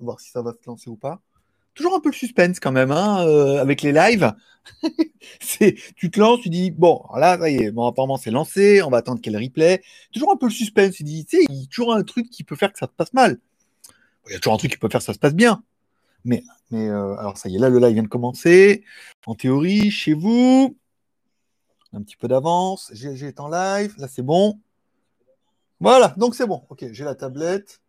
voir si ça va se lancer ou pas. Toujours un peu le suspense quand même, hein, euh, avec les lives. c'est, tu te lances, tu dis, bon, là, ça y est, bon, apparemment c'est lancé, on va attendre quel replay. Toujours un peu le suspense, tu dis, tu sais, il y a toujours un truc qui peut faire que ça se passe mal. Il y a toujours un truc qui peut faire que ça se passe bien. Mais, mais euh, alors ça y est, là, le live vient de commencer. En théorie, chez vous, un petit peu d'avance. J'ai est en live, là c'est bon. Voilà, donc c'est bon. Ok, j'ai la tablette.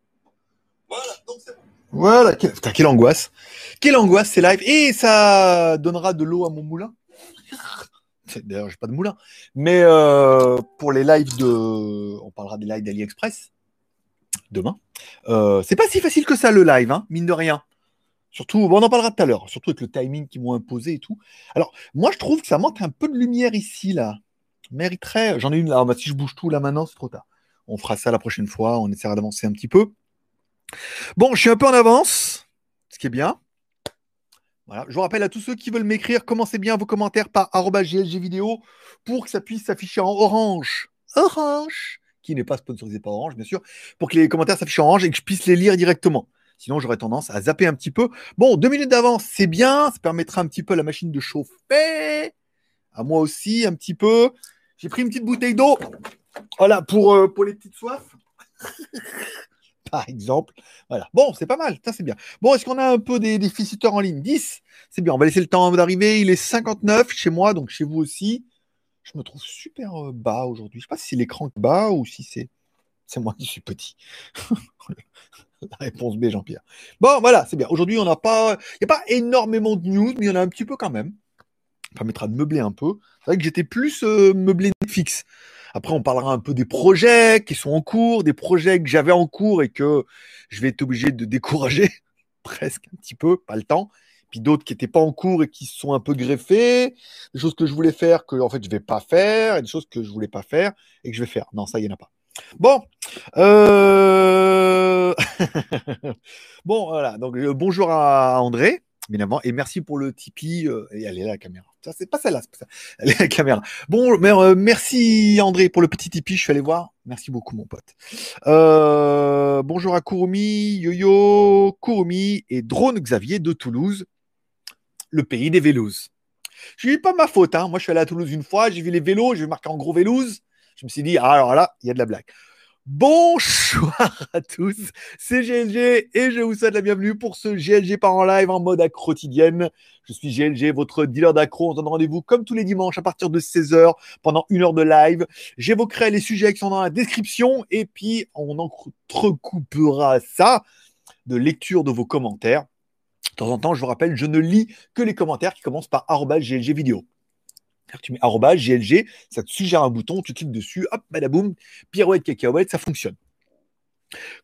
Voilà, donc c'est bon. Voilà, quelle angoisse. Quelle angoisse, c'est live. Et ça donnera de l'eau à mon moulin. D'ailleurs, j'ai pas de moulin. Mais euh, pour les lives de. On parlera des lives d'AliExpress demain. Euh, c'est pas si facile que ça le live, hein, mine de rien. Surtout, bon, on en parlera tout à l'heure, surtout avec le timing qu'ils m'ont imposé et tout. Alors, moi, je trouve que ça manque un peu de lumière ici, là. Mériterait. J'en ai une là. Bah, si je bouge tout là maintenant, c'est trop tard. On fera ça la prochaine fois. On essaiera d'avancer un petit peu. Bon, je suis un peu en avance, ce qui est bien. Voilà. Je vous rappelle à tous ceux qui veulent m'écrire, commencez bien vos commentaires par vidéo pour que ça puisse s'afficher en orange. Orange qui n'est pas sponsorisé par Orange, bien sûr, pour que les commentaires s'affichent en orange et que je puisse les lire directement. Sinon, j'aurais tendance à zapper un petit peu. Bon, deux minutes d'avance, c'est bien. Ça permettra un petit peu à la machine de chauffer. À moi aussi, un petit peu. J'ai pris une petite bouteille d'eau. Voilà, pour, euh, pour les petites soifs. Par exemple. Voilà. Bon, c'est pas mal. Ça, c'est bien. Bon, est-ce qu'on a un peu des déficiteurs en ligne? 10. C'est bien. On va laisser le temps d'arriver. Il est 59 chez moi, donc chez vous aussi. Je me trouve super euh, bas aujourd'hui. Je sais pas si l'écran bas ou si c'est c'est moi qui suis petit. La réponse B, Jean-Pierre. Bon, voilà, c'est bien. Aujourd'hui, on n'a pas, il n'y a pas énormément de news, mais il y en a un petit peu quand même. Ça permettra de meubler un peu. C'est vrai que j'étais plus euh, meublé fixe. Après, on parlera un peu des projets qui sont en cours, des projets que j'avais en cours et que je vais être obligé de décourager presque un petit peu, pas le temps. Puis d'autres qui n'étaient pas en cours et qui se sont un peu greffés, des choses que je voulais faire que en fait je vais pas faire, et des choses que je voulais pas faire et que je vais faire. Non, ça, il n'y en a pas. Bon, euh, bon, voilà. Donc, euh, bonjour à André, évidemment, et merci pour le Tipeee. Euh, et elle est là, la caméra. Ça, c'est pas celle-là, c'est pas ça. Elle est la caméra. Bon, mais, merci André pour le petit Tipeee. Je suis allé voir. Merci beaucoup, mon pote. bonjour à Kurumi, Yo-Yo, Kurumi et Drone Xavier de Toulouse, le pays des vélos. Je suis pas ma faute, hein. Moi, je suis allé à Toulouse une fois, j'ai vu les vélos, j'ai marqué en gros vélos. Je me suis dit, ah, alors là, il y a de la blague. Bonsoir à tous, c'est GLG et je vous souhaite la bienvenue pour ce GLG par en live en mode accro quotidienne. Je suis GLG, votre dealer d'accro. On se donne rendez-vous comme tous les dimanches à partir de 16h pendant une heure de live. J'évoquerai les sujets qui sont dans la description et puis on entrecoupera ça de lecture de vos commentaires. De temps en temps, je vous rappelle, je ne lis que les commentaires qui commencent par GLG vidéo tu mets GLG, ça te suggère un bouton, tu cliques dessus, hop, badaboum, pirouette, cacahuète, ça fonctionne.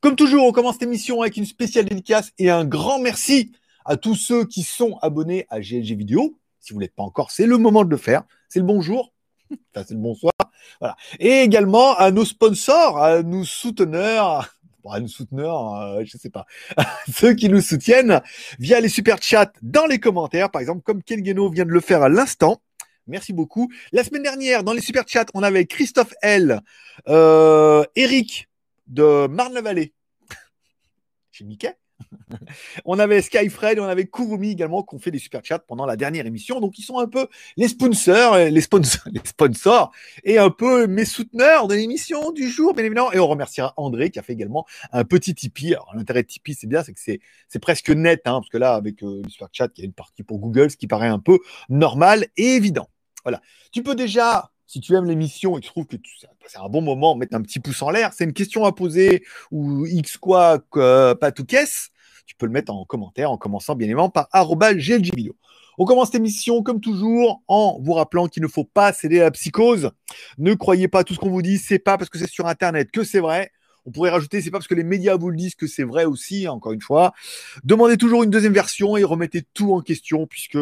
Comme toujours, on commence cette émission avec une spéciale dédicace et un grand merci à tous ceux qui sont abonnés à GLG Vidéo. Si vous ne l'êtes pas encore, c'est le moment de le faire. C'est le bonjour. Enfin, c'est le bonsoir. Voilà. Et également à nos sponsors, à nos souteneurs, à nos souteneurs, euh, je ne sais pas, ceux qui nous soutiennent via les super chats dans les commentaires, par exemple, comme Ken vient de le faire à l'instant. Merci beaucoup. La semaine dernière, dans les super chats, on avait Christophe L, euh, Eric de Marne-la-Vallée, chez Mickey. on avait Skyfred, on avait Kurumi également qui ont fait des super chats pendant la dernière émission. Donc ils sont un peu les sponsors, les sponsors, et un peu mes souteneurs de l'émission du jour, bien évidemment. Et on remerciera André qui a fait également un petit Tipeee. Alors l'intérêt de Tipeee, c'est bien, c'est que c'est, c'est presque net, hein, parce que là, avec euh, le super chat, il y a une partie pour Google, ce qui paraît un peu normal et évident. Voilà. Tu peux déjà, si tu aimes l'émission et que tu trouves que c'est un bon moment, mettre un petit pouce en l'air. C'est une question à poser ou X quoi, pas tout caisse. Tu peux le mettre en commentaire en commençant bien évidemment par vidéo. On commence cette émission comme toujours en vous rappelant qu'il ne faut pas céder à la psychose. Ne croyez pas tout ce qu'on vous dit, c'est pas parce que c'est sur internet que c'est vrai. On pourrait rajouter, c'est pas parce que les médias vous le disent que c'est vrai aussi, encore une fois. Demandez toujours une deuxième version et remettez tout en question, puisque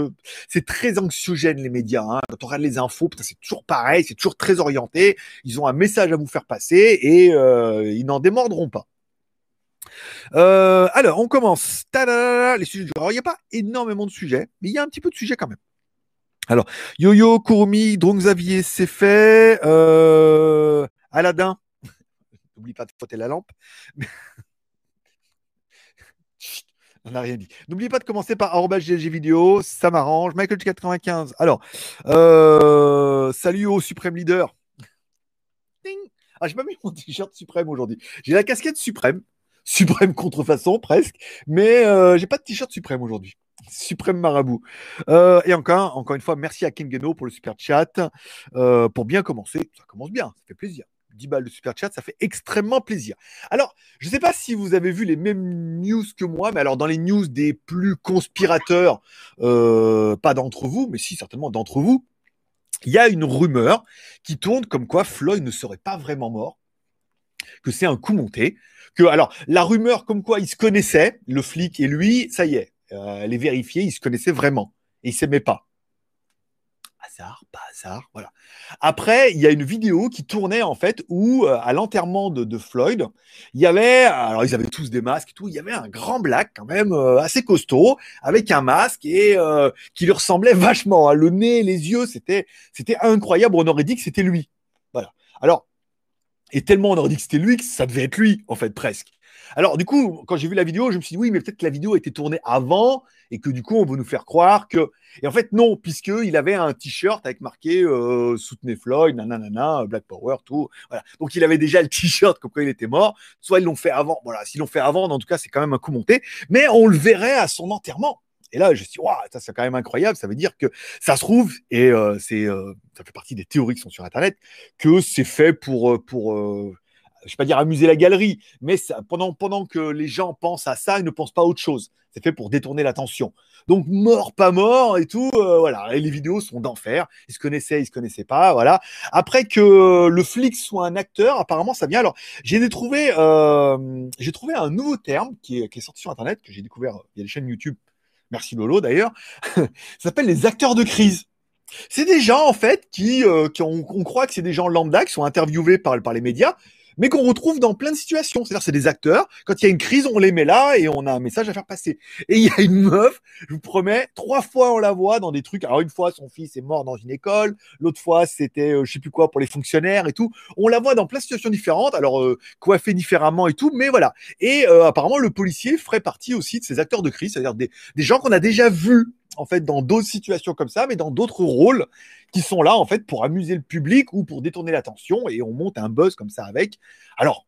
c'est très anxiogène, les médias. Hein. Quand on regarde les infos, c'est toujours pareil, c'est toujours très orienté. Ils ont un message à vous faire passer et euh, ils n'en démordront pas. Euh, alors, on commence. les sujets. Alors, il n'y a pas énormément de sujets, mais il y a un petit peu de sujets quand même. Alors, Yo-Yo, Kurumi, Drone Xavier, c'est fait. Euh, Aladdin, N'oublie pas de frotter la lampe. On n'a rien dit. N'oubliez pas de commencer par GLG vidéo, ça m'arrange. Michael95. Alors, euh, salut au Suprême Leader. Ding ah, j'ai pas mis mon t-shirt Suprême aujourd'hui. J'ai la casquette Suprême. Suprême contrefaçon, presque. Mais euh, j'ai pas de t-shirt Suprême aujourd'hui. Suprême Marabout. Euh, et encore, encore une fois, merci à King Geno pour le super chat. Euh, pour bien commencer, ça commence bien, ça fait plaisir. 10 balles de super chat, ça fait extrêmement plaisir. Alors, je ne sais pas si vous avez vu les mêmes news que moi, mais alors dans les news des plus conspirateurs, euh, pas d'entre vous, mais si certainement d'entre vous, il y a une rumeur qui tourne comme quoi Floyd ne serait pas vraiment mort, que c'est un coup monté, que alors la rumeur comme quoi ils se connaissaient, le flic et lui, ça y est, euh, elle est vérifiée, ils se connaissaient vraiment et ils s'aimaient pas pas hasard, voilà. Après, il y a une vidéo qui tournait en fait où euh, à l'enterrement de, Floyd, il y avait, alors ils avaient tous des masques et tout, il y avait un grand black quand même euh, assez costaud avec un masque et euh, qui lui ressemblait vachement. Hein. Le nez, les yeux, c'était c'était incroyable. On aurait dit que c'était lui. Voilà. Alors et tellement on aurait dit que c'était lui que ça devait être lui en fait presque. Alors, du coup, quand j'ai vu la vidéo, je me suis dit, oui, mais peut-être que la vidéo a été tournée avant et que du coup, on veut nous faire croire que. Et en fait, non, puisqu'il avait un t-shirt avec marqué euh, Soutenez Floyd, nanana, Black Power, tout. Voilà. Donc, il avait déjà le t-shirt comme il était mort. Soit ils l'ont fait avant. Voilà, s'ils l'ont fait avant, en tout cas, c'est quand même un coup monté. Mais on le verrait à son enterrement. Et là, je me suis dit, waouh, ça c'est quand même incroyable. Ça veut dire que ça se trouve, et euh, c'est, euh, ça fait partie des théories qui sont sur Internet, que c'est fait pour, pour je ne vais pas dire amuser la galerie, mais pendant, pendant que les gens pensent à ça, ils ne pensent pas à autre chose. C'est fait pour détourner l'attention. Donc mort, pas mort et tout, euh, voilà. Et les vidéos sont d'enfer. Ils se connaissaient, ils se connaissaient pas, voilà. Après que le flic soit un acteur, apparemment ça vient. Alors j'ai trouvé, euh, j'ai trouvé un nouveau terme qui est, sorti sur internet que j'ai découvert il y a des chaînes YouTube. Merci Lolo d'ailleurs. ça s'appelle les acteurs de crise. C'est des gens en fait qui, euh, on, croit que c'est des gens lambda qui sont interviewés par les médias, mais qu'on retrouve dans plein de situations. C'est-à-dire, c'est des acteurs. Quand il y a une crise, on les met là et on a un message à faire passer. Et il y a une meuf, je vous promets, trois fois on la voit dans des trucs. Alors une fois, son fils est mort dans une école. L'autre fois, c'était euh, je sais plus quoi pour les fonctionnaires et tout. On la voit dans plein de situations différentes. Alors euh, coiffée différemment et tout, mais voilà. Et euh, apparemment, le policier ferait partie aussi de ces acteurs de crise, c'est-à-dire des, des gens qu'on a déjà vus en fait dans d'autres situations comme ça, mais dans d'autres rôles qui sont là en fait pour amuser le public ou pour détourner l'attention et on monte un buzz comme ça avec. Alors,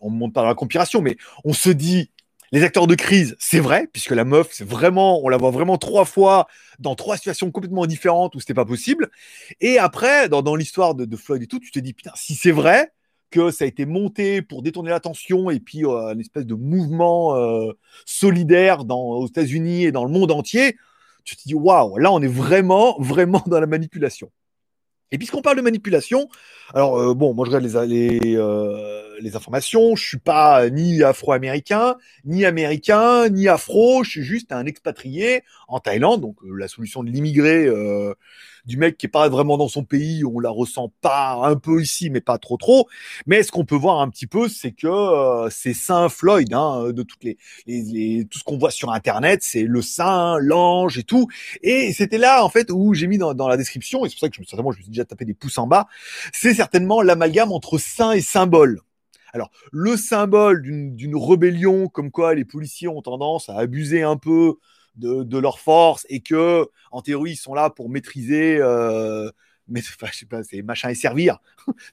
on ne monte pas dans la conspiration, mais on se dit les acteurs de crise, c'est vrai, puisque la meuf, c'est vraiment, on la voit vraiment trois fois dans trois situations complètement différentes où c'était pas possible. Et après, dans, l'histoire de, Floyd et tout, tu te dis putain, si c'est vrai que ça a été monté pour détourner l'attention et puis euh, une espèce de mouvement euh, solidaire dans, aux États-Unis et dans le monde entier, tu te dis waouh, là on est vraiment, vraiment dans la manipulation. Et puisqu'on parle de manipulation, alors euh, bon, moi je regarde les, les, euh, les informations, je suis pas ni afro-américain, ni américain, ni afro, je suis juste un expatrié en Thaïlande, donc euh, la solution de l'immigré du mec qui est pas vraiment dans son pays, on la ressent pas un peu ici, mais pas trop trop. Mais ce qu'on peut voir un petit peu, c'est que euh, c'est Saint Floyd, hein, de toutes les, les, tout ce qu'on voit sur Internet, c'est le saint, l'ange et tout. Et c'était là en fait où j'ai mis dans, dans, la description, et c'est pour ça que je, certainement je me suis déjà tapé des pouces en bas. C'est certainement l'amalgame entre saint et symbole. Alors, le symbole d'une rébellion, comme quoi les policiers ont tendance à abuser un peu de, de leur force et que, en théorie, ils sont là pour maîtriser euh, mais je sais pas, c'est machin et servir,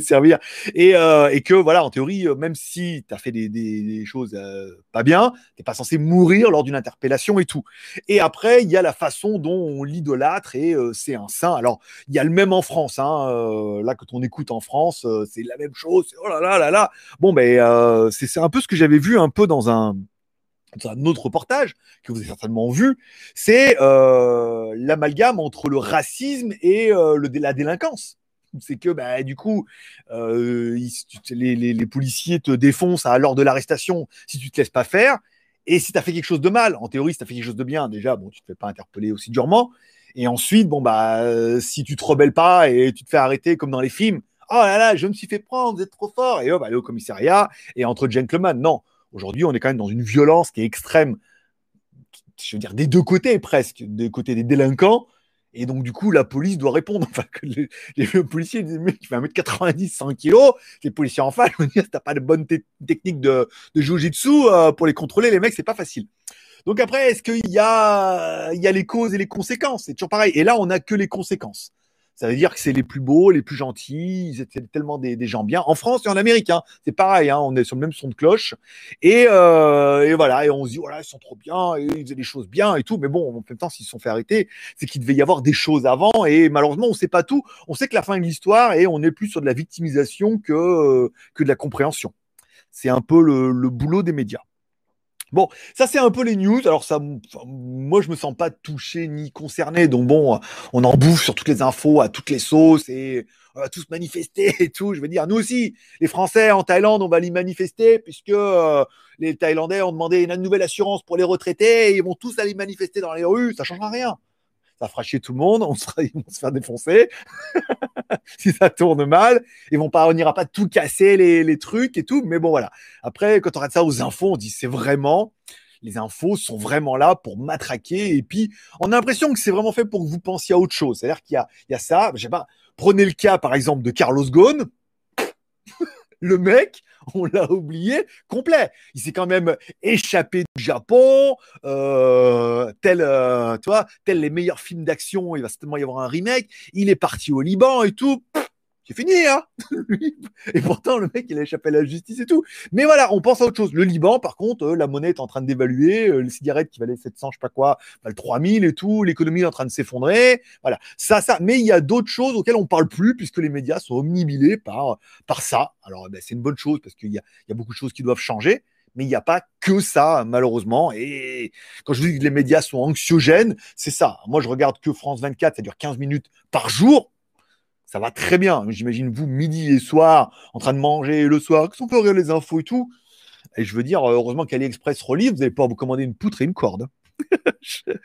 servir, et, euh, et que voilà, en théorie, euh, même si tu as fait des, des, des choses euh, pas bien, t'es pas censé mourir lors d'une interpellation et tout. Et après, il y a la façon dont on l'idolâtre et euh, c'est un saint. Alors, il y a le même en France, hein, euh, là quand on écoute en France, c'est la même chose. Oh là là là là. Bon, ben c'est un peu ce que j'avais vu un peu dans un un autre reportage que vous avez certainement vu, c'est euh, l'amalgame entre le racisme et euh, la délinquance. C'est que bah, du coup, euh, les, policiers te défoncent à l'heure de l'arrestation si tu te laisses pas faire. Et si tu as fait quelque chose de mal, en théorie, si tu as fait quelque chose de bien, déjà, bon, tu te fais pas interpeller aussi durement. Et ensuite, bon, bah, si tu te rebelles pas et tu te fais arrêter comme dans les films, oh là là, je me suis fait prendre, vous êtes trop fort, et hop, allez au commissariat, et entre gentlemen, non. Aujourd'hui, on est quand même dans une violence qui est extrême, je veux dire, des deux côtés presque, des côtés des délinquants Et donc, du coup, la police doit répondre. Enfin, que les, policiers disent, mec, il fait 1m90, 100 kg. Les policiers en face, dis, si t'as pas de bonne technique de, de jiu-jitsu euh, pour les contrôler, les mecs, c'est pas facile. Donc après, est-ce qu'il y a, il y a les causes et les conséquences? C'est toujours pareil. Et là, on n'a que les conséquences. Ça veut dire que c'est les plus beaux, les plus gentils, ils étaient tellement des, gens bien. En France et en Amérique, hein, c'est pareil, hein, on est sur le même son de cloche. Et, euh, voilà, et on se dit, voilà, ils sont trop bien, ils faisaient des choses bien et tout. Mais bon, en même temps, s'ils se sont fait arrêter, c'est qu'il devait y avoir des choses avant. Et malheureusement, on ne sait pas tout. On sait que la fin de l'histoire, et on est plus sur de la victimisation que, que de la compréhension. C'est un peu le boulot des médias. Bon, ça c'est un peu les news. Alors ça, moi je me sens pas touché ni concerné. Donc bon, on en bouffe sur toutes les infos, à toutes les sauces et on va tous manifester et tout. Je veux dire, nous aussi, les Français en Thaïlande, on va les manifester puisque euh, les Thaïlandais ont demandé une nouvelle assurance pour les retraités et ils vont tous aller manifester dans les rues. Ça changera rien ça fera chier tout le monde, on sera, ils vont se faire défoncer. si ça tourne mal, ils vont pas, on n'ira pas tout casser les, trucs et tout. Mais bon, voilà. Après, quand on regarde ça aux infos, on dit c'est vraiment, les infos sont vraiment là pour matraquer. Et puis, on a l'impression que c'est vraiment fait pour que vous pensiez à autre chose. C'est-à-dire qu'il y y a ça, je sais pas, prenez le cas, par exemple, de Carlos Ghosn. le mec, on l'a oublié complet. Il s'est quand même échappé du Japon, euh, tel, euh, tu vois, tel les meilleurs films d'action. Il va certainement y avoir un remake. Il est parti au Liban et tout c'est fini, hein Et pourtant, le mec, il a échappé à la justice et tout. Mais voilà, on pense à autre chose. Le Liban, par contre, euh, la monnaie est en train de dévaluer, euh, les cigarettes qui valaient 700, je sais pas quoi, valent 3000 et tout, l'économie est en train de s'effondrer. Voilà, ça, ça. Mais il y a d'autres choses auxquelles on parle plus, puisque les médias sont omnibilés par, par ça. Alors, ben, c'est une bonne chose, parce qu'il y a, y a beaucoup de choses qui doivent changer mais il n'y a pas que ça, malheureusement. Et quand je dis que les médias sont anxiogènes, c'est ça. Moi, je regarde que France 24, ça dure 15 minutes par jour ça va très bien. J'imagine vous midi et soir en train de manger le soir, qu'on peut regarder les infos et tout. Et je veux dire, heureusement qu'AliExpress relie, vous n'allez pas vous commander une poutre et une corde.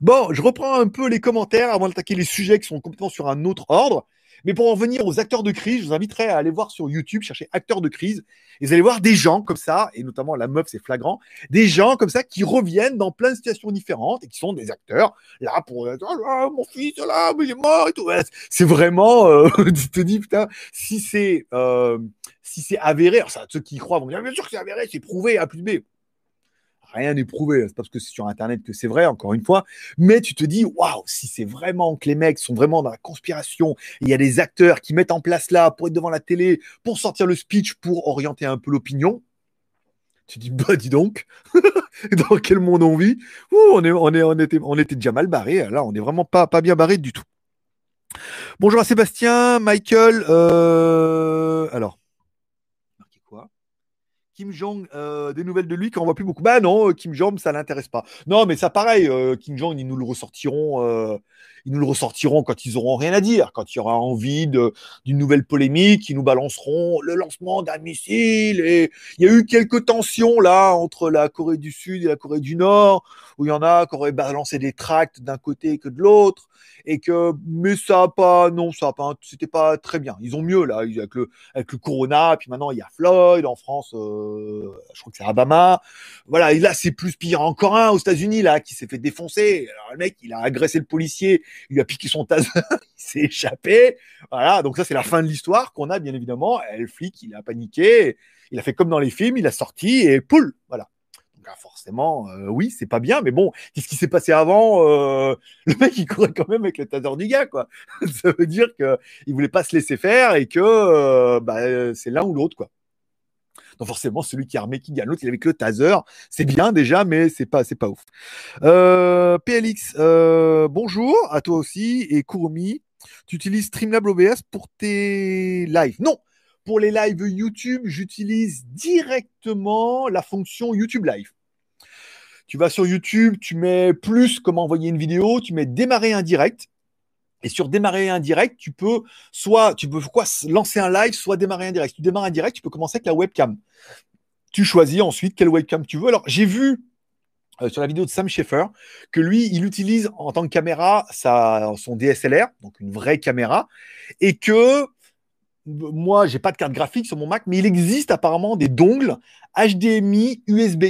bon, je reprends un peu les commentaires avant d'attaquer les sujets qui sont complètement sur un autre ordre. Mais pour en venir aux acteurs de crise, je vous inviterai à aller voir sur YouTube, chercher acteurs de crise. Et vous allez voir des gens comme ça, et notamment la meuf, c'est flagrant, des gens comme ça qui reviennent dans plein de situations différentes et qui sont des acteurs là pour oh mon fils là, il est mort et tout. C'est vraiment, euh, tu te dis putain, si c'est euh, si c'est avéré, alors ça, ceux qui y croient vont dire bien sûr que c'est avéré, c'est prouvé A plus B rien n'est prouvé. C'est parce que c'est sur Internet que c'est vrai, encore une fois. Mais tu te dis, waouh, si c'est vraiment que les mecs sont vraiment dans la conspiration, il y a des acteurs qui mettent en place là pour être devant la télé, pour sortir le speech, pour orienter un peu l'opinion. Tu dis, bah dis donc, dans quel monde on vit? On, est, on, est, on, était, on était déjà mal barré. Là, on n'est vraiment pas, pas bien barré du tout. Bonjour à Sébastien, Michael. Euh, alors, Kim Jong, euh, des nouvelles de lui qu'on voit plus beaucoup. Bah non, euh, Kim Jong, ça l'intéresse pas. Non, mais ça pareil, euh, Kim Jong, ils nous le ressortiront, ils nous le ressortiront quand ils auront rien à dire, quand il y aura envie d'une nouvelle polémique, ils nous balanceront le lancement d'un missile. Et il y a eu quelques tensions là entre la Corée du Sud et la Corée du Nord, où il y en a qui auraient balancé des tracts d'un côté que de l'autre et que mais ça a pas non ça a pas c'était pas très bien ils ont mieux là avec le avec le corona puis maintenant il y a Floyd en France euh, je crois que c'est Alabama voilà et là c'est plus pire encore un aux États-Unis là qui s'est fait défoncer alors le mec il a agressé le policier il a piqué son taser il s'est échappé voilà donc ça c'est la fin de l'histoire qu'on a bien évidemment le flic il a paniqué il a fait comme dans les films il a sorti et poule voilà forcément, euh, oui, c'est pas bien, mais bon, qu'est-ce qui s'est passé avant euh, Le mec, il courait quand même avec le taser du gars, quoi. Ça veut dire qu'il voulait pas se laisser faire et que euh, bah, c'est l'un ou l'autre, quoi. Donc forcément, celui qui est armé qui gagne. L'autre, il avait que le taser. C'est bien déjà, mais c'est pas, c'est pas ouf. PLX, bonjour à toi aussi et Kurumi. Tu utilises Streamlab OBS pour tes lives? Non, pour les lives YouTube, j'utilise directement la fonction YouTube Live. Tu vas sur YouTube, tu mets plus comment envoyer une vidéo, tu mets démarrer un direct. Et sur démarrer un direct, tu peux soit tu peux lancer un live, soit démarrer un direct. Si tu démarres un direct, tu peux commencer avec la webcam. Tu choisis ensuite quelle webcam tu veux. Alors j'ai vu euh, sur la vidéo de Sam Schaeffer que lui, il utilise en tant que caméra son DSLR, donc une vraie caméra, et que moi, j'ai pas de carte graphique sur mon Mac, mais il existe apparemment des dongles HDMI USB.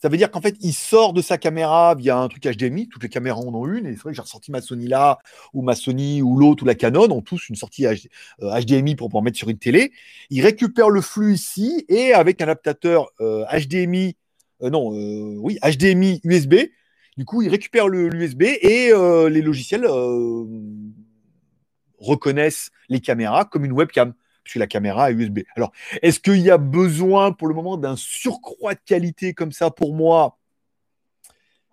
Ça veut dire qu'en fait, il sort de sa caméra via un truc HDMI. Toutes les caméras en ont une. Et c'est vrai que j'ai ressorti ma Sony là, ou ma Sony, ou l'autre, ou la Canon, ont tous une sortie HDMI euh, pour pouvoir mettre sur une télé. Il récupère le flux ici et avec un adaptateur HDMI, euh, non, oui, HDMI USB. Du coup, il récupère l'USB et les logiciels reconnaissent les caméras comme une webcam puisque la caméra USB. Alors, est-ce qu'il y a besoin pour le moment d'un surcroît de qualité comme ça pour moi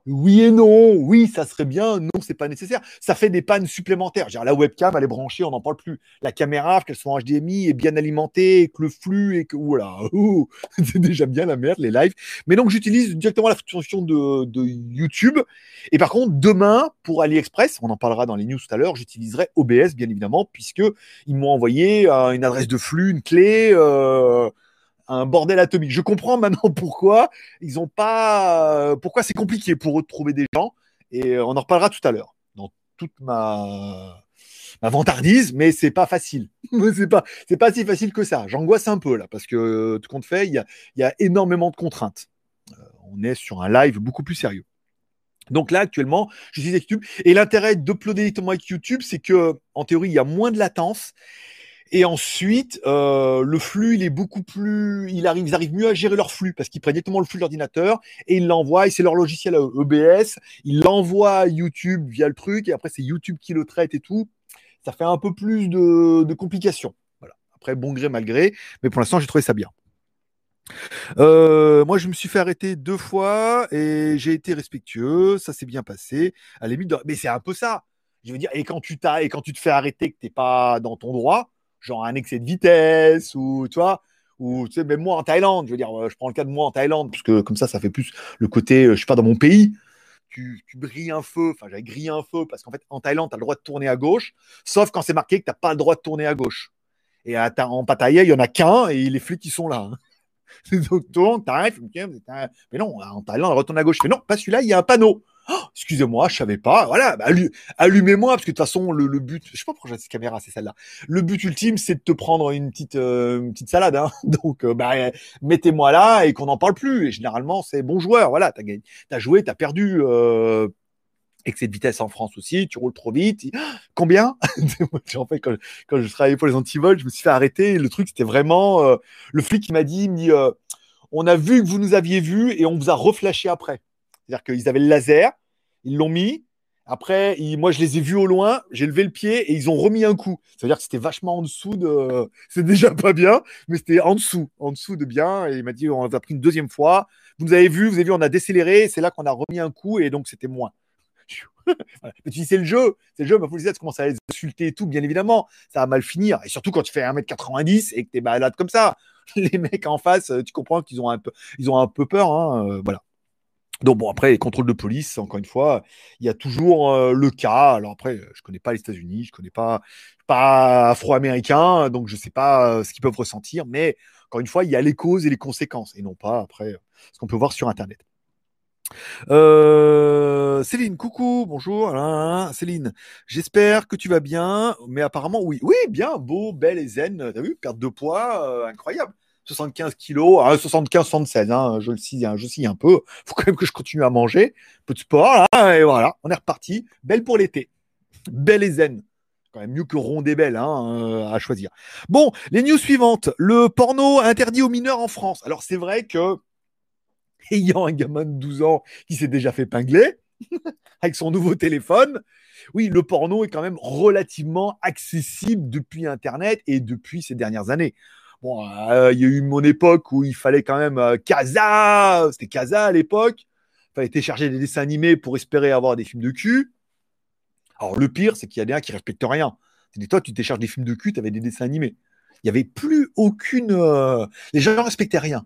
oui et non, oui, ça serait bien, non, c'est pas nécessaire. Ça fait des pannes supplémentaires. Genre, la webcam, elle est branchée, on n'en parle plus. La caméra, qu'elle soit HDMI, est bien alimentée, que le flux et que voilà, c'est déjà bien la merde, les lives. Mais donc, j'utilise directement la fonction de, de, YouTube. Et par contre, demain, pour AliExpress, on en parlera dans les news tout à l'heure, j'utiliserai OBS, bien évidemment, puisque ils m'ont envoyé euh, une adresse de flux, une clé. Euh, un bordel atomique. Je comprends maintenant pourquoi ils ont pas, euh, pourquoi c'est compliqué pour eux de trouver des gens. Et euh, on en reparlera tout à l'heure dans toute ma vantardise, mais c'est pas facile. c'est pas c'est pas si facile que ça. J'angoisse un peu là parce que tout compte fait, il y a, énormément de contraintes. Euh, on est sur un live beaucoup plus sérieux. Donc là, actuellement, je suis YouTube. Et l'intérêt d'uploader directement avec YouTube, c'est que, en théorie, il y a moins de latence et ensuite, euh, le flux, il est beaucoup plus, il arrive, ils arrivent mieux à gérer leur flux parce qu'ils prennent directement le flux de l'ordinateur et ils l'envoient. Et c'est leur logiciel EBS. Ils l'envoient à YouTube via le truc et après c'est YouTube qui le traite et tout. Ça fait un peu plus de, complications. Voilà. Après, bon gré mal gré, mais pour l'instant, j'ai trouvé ça bien. Euh, moi, je me suis fait arrêter deux fois et j'ai été respectueux. Ça s'est bien passé. À la mais c'est un peu ça. Je veux dire, et quand tu t'as, et quand tu te fais arrêter que t'es pas dans ton droit, genre un excès de vitesse ou tu vois ou tu sais même moi en Thaïlande je veux dire euh, je prends le cas de moi en Thaïlande parce que comme ça ça fait plus le côté euh, je suis pas dans mon pays. Tu, tu brilles un feu enfin j'avais grillé un feu parce qu'en fait en Thaïlande tu as le droit de tourner à gauche sauf quand c'est marqué que tu n'as pas le droit de tourner à gauche. Et à, en Pattaya il y en a qu'un et les flics ils sont là hein. donc tourne t'arrives mais non en Thaïlande retourne à gauche. Mais non pas celui-là il y a un panneau Oh, excusez-moi, je savais pas. Voilà, bah, allumez-moi parce que de toute façon le, but, je sais pas pourquoi j'ai cette caméra, c'est celle-là. Le but ultime, c'est de te prendre une petite euh, petite salade. Hein. Donc, euh, bah, mettez-moi là et qu'on n'en parle plus. Et généralement, c'est bon joueur. Voilà, t'as gagné, t'as joué, t'as perdu. Euh, excès de vitesse en France aussi, tu roules trop vite. Combien? En fait, quand, je travaillais pour les antivols, je me suis fait arrêter. Le truc, c'était vraiment euh, le flic qui m'a dit, on a vu que vous nous aviez vu et on vous a reflashé après. C'est-à-dire qu'ils avaient le laser, ils l'ont mis. Après, moi, je les ai vus au loin, j'ai levé le pied et ils ont remis un coup. Ça veut dire que c'était vachement en dessous de. C'est déjà pas bien, mais c'était en dessous, en dessous de bien. Et il m'a dit on a pris une deuxième fois. Vous nous avez vu, vous avez vu, on a décéléré. C'est là qu'on a remis un coup et donc c'était moins. Mais tu dis, c'est le jeu, c'est le jeu, ma tu commences à les insulter et tout, bien évidemment, ça va mal finir. Et surtout quand tu fais 1m90 et que tu es malade comme ça. Les mecs en face, tu comprends qu'ils ont un peu, ils ont un peu peur, hein, euh, voilà. Donc bon, après, les contrôles de police, encore une fois, il y a toujours euh, le cas. Alors après, je connais pas les États-Unis, je connais pas pas afro-américain, donc je sais pas euh, ce qu'ils peuvent ressentir, mais encore une fois, il y a les causes et les conséquences, et non pas après ce qu'on peut voir sur Internet. Euh, Céline, coucou, bonjour. Céline, j'espère que tu vas bien, mais apparemment oui, oui, bien, beau, belle et zen. T'as vu, perte de poids, incroyable. 75 kilos, 75, 76, hein, je le hein, je un peu. Faut quand même que je continue à manger, un peu de sport, et voilà, on est reparti. Belle pour l'été, belle et zen. Quand même mieux que ronde et belle hein, euh, à choisir. Bon, les news suivantes. Le porno interdit aux mineurs en France. Alors c'est vrai que ayant un gamin de 12 ans qui s'est déjà fait pingler avec son nouveau téléphone, oui, le porno est quand même relativement accessible depuis Internet et depuis ces dernières années. Bon, euh, il y a eu mon époque où il fallait quand même euh, Casa, c'était Casa à l'époque. Il fallait télécharger des dessins animés pour espérer avoir des films de cul. Alors le pire, c'est qu'il y a des gens qui respectent rien. C'est toi, tu télécharges des films de cul, tu avais des dessins animés il y avait plus aucune. Euh, les gens respectaient rien.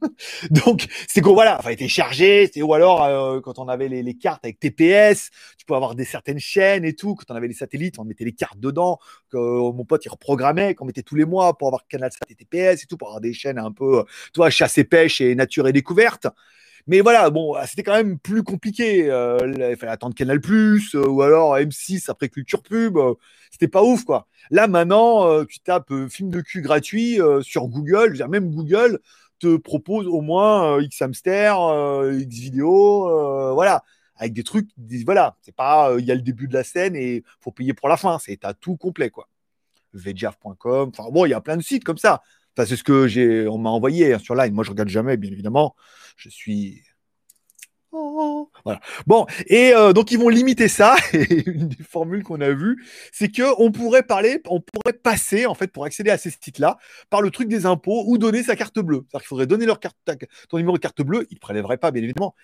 Donc c'est quoi voilà, enfin était chargé. Ou alors euh, quand on avait les, cartes avec TPS, tu peux avoir des certaines chaînes et tout. Quand on avait les satellites, on mettait les cartes dedans. Que euh, mon pote il reprogrammait, qu'on mettait tous les mois pour avoir Canal Sat et TPS et tout pour avoir des chaînes un peu, toi chasse et pêche et nature et découverte. Mais voilà, bon, c'était quand même plus compliqué. il fallait attendre Canal Plus ou alors M6 après Culture Pub. c'était pas ouf, quoi. Là, maintenant, tu tapes film de cul gratuit sur Google, même Google te propose au moins X hamster, X vidéo, voilà, avec des trucs, voilà, c'est pas, il y a le début de la scène et faut payer pour la fin, c'est à tout complet quoi. Vjaf.com, enfin bon, il y a plein de sites comme ça. C'est ce que j'ai, on m'a envoyé hein, sur Line. Moi, je regarde jamais, bien évidemment. Je suis voilà. Bon, et euh, donc ils vont limiter ça. Et une des formules qu'on a vues, c'est que on pourrait parler, on pourrait passer en fait pour accéder à ces sites-là par le truc des impôts ou donner sa carte bleue. C'est-à-dire qu'il faudrait donner leur carte, ton numéro de carte bleue. Ils ne prélèveraient pas, bien évidemment.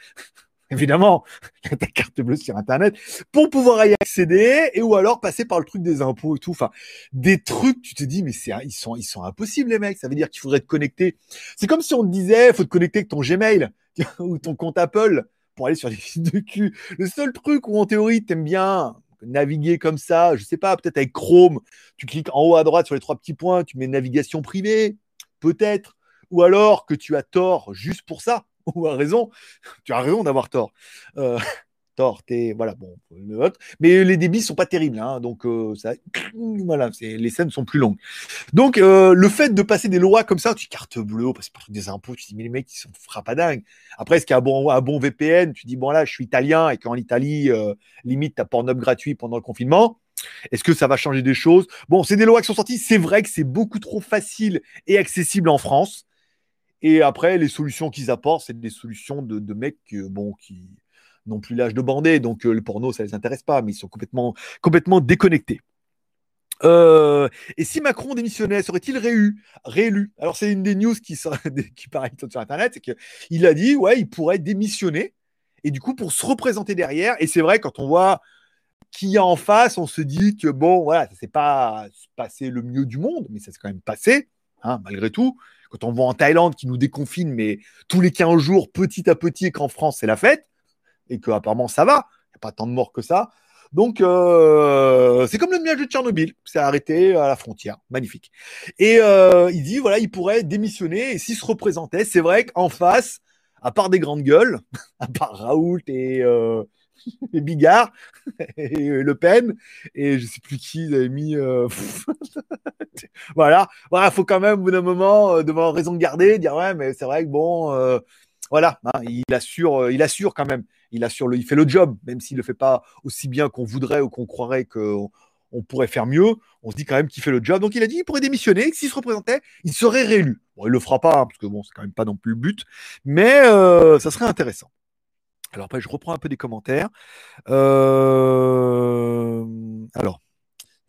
Évidemment, ta carte bleue sur Internet pour pouvoir y accéder et ou alors passer par le truc des impôts et tout. Enfin, des trucs, tu te dis, mais c'est, ils sont, ils sont impossibles, les mecs. Ça veut dire qu'il faudrait te connecter. C'est comme si on te disait, faut te connecter avec ton Gmail ou ton compte Apple pour aller sur des sites de cul. Le seul truc où en théorie t'aimes bien naviguer comme ça, je sais pas, peut-être avec Chrome, tu cliques en haut à droite sur les trois petits points, tu mets navigation privée, peut-être, ou alors que tu as tort juste pour ça, ou raison, tu as raison d'avoir tort. Euh, voilà, bon, mais les débits sont pas terribles, hein, donc euh, ça, voilà, les scènes sont plus longues. Donc euh, le fait de passer des lois comme ça, tu carte bleue, passer par des impôts, tu dis mais les mecs ils sont frappadingues. Après, est-ce qu'il y a un bon, un bon VPN Tu dis bon là, je suis italien et qu'en Italie, euh, limite t'as Pornhub gratuit pendant le confinement. Est-ce que ça va changer des choses? Bon, c'est des lois qui sont sorties. C'est vrai que c'est beaucoup trop facile et accessible en France. Et après, les solutions qu'ils apportent, c'est des solutions de, de mecs bon, qui, non plus l'âge de bander, donc euh, le porno, ça les intéresse pas, mais ils sont complètement, complètement déconnectés. Euh, et si Macron démissionnait, serait-il réélu, réélu Alors c'est une des news qui, qui paraît sur Internet, c'est qu'il a dit, ouais, il pourrait démissionner, et du coup pour se représenter derrière. Et c'est vrai, quand on voit qui y a en face, on se dit que bon, voilà, ça s'est pas passé le mieux du monde, mais ça s'est quand même passé, hein, malgré tout. Quand on voit en Thaïlande qui nous déconfine, mais tous les 15 jours, petit à petit, et qu'en France c'est la fête, et que apparemment ça va. Il n'y a pas tant de morts que ça. Donc, euh, c'est comme le nuage de Tchernobyl, c'est arrêté à la frontière, magnifique. Et euh, il dit, voilà, il pourrait démissionner, et s'il se représentait, c'est vrai qu'en face, à part des grandes gueules, à part Raoult et, euh, et Bigard, et Le Pen, et je sais plus qui ils avaient mis... voilà, voilà, faut quand même, au bout d'un moment, devant raison de garder, dire, ouais, mais c'est vrai que bon... voilà, hein, il assure, il assure quand même il assure il fait le job, même s'il le fait pas aussi bien qu'on voudrait ou qu'on croirait qu'on on pourrait faire mieux. On se dit quand même qu'il fait le job. Donc il a dit qu'il pourrait démissionner, que s'il se représentait, il serait réélu. Bon, il le fera pas, hein, parce que bon, c'est quand même pas non plus le but, mais euh, ça serait intéressant. Alors après, je reprends un peu des commentaires. Euh, alors.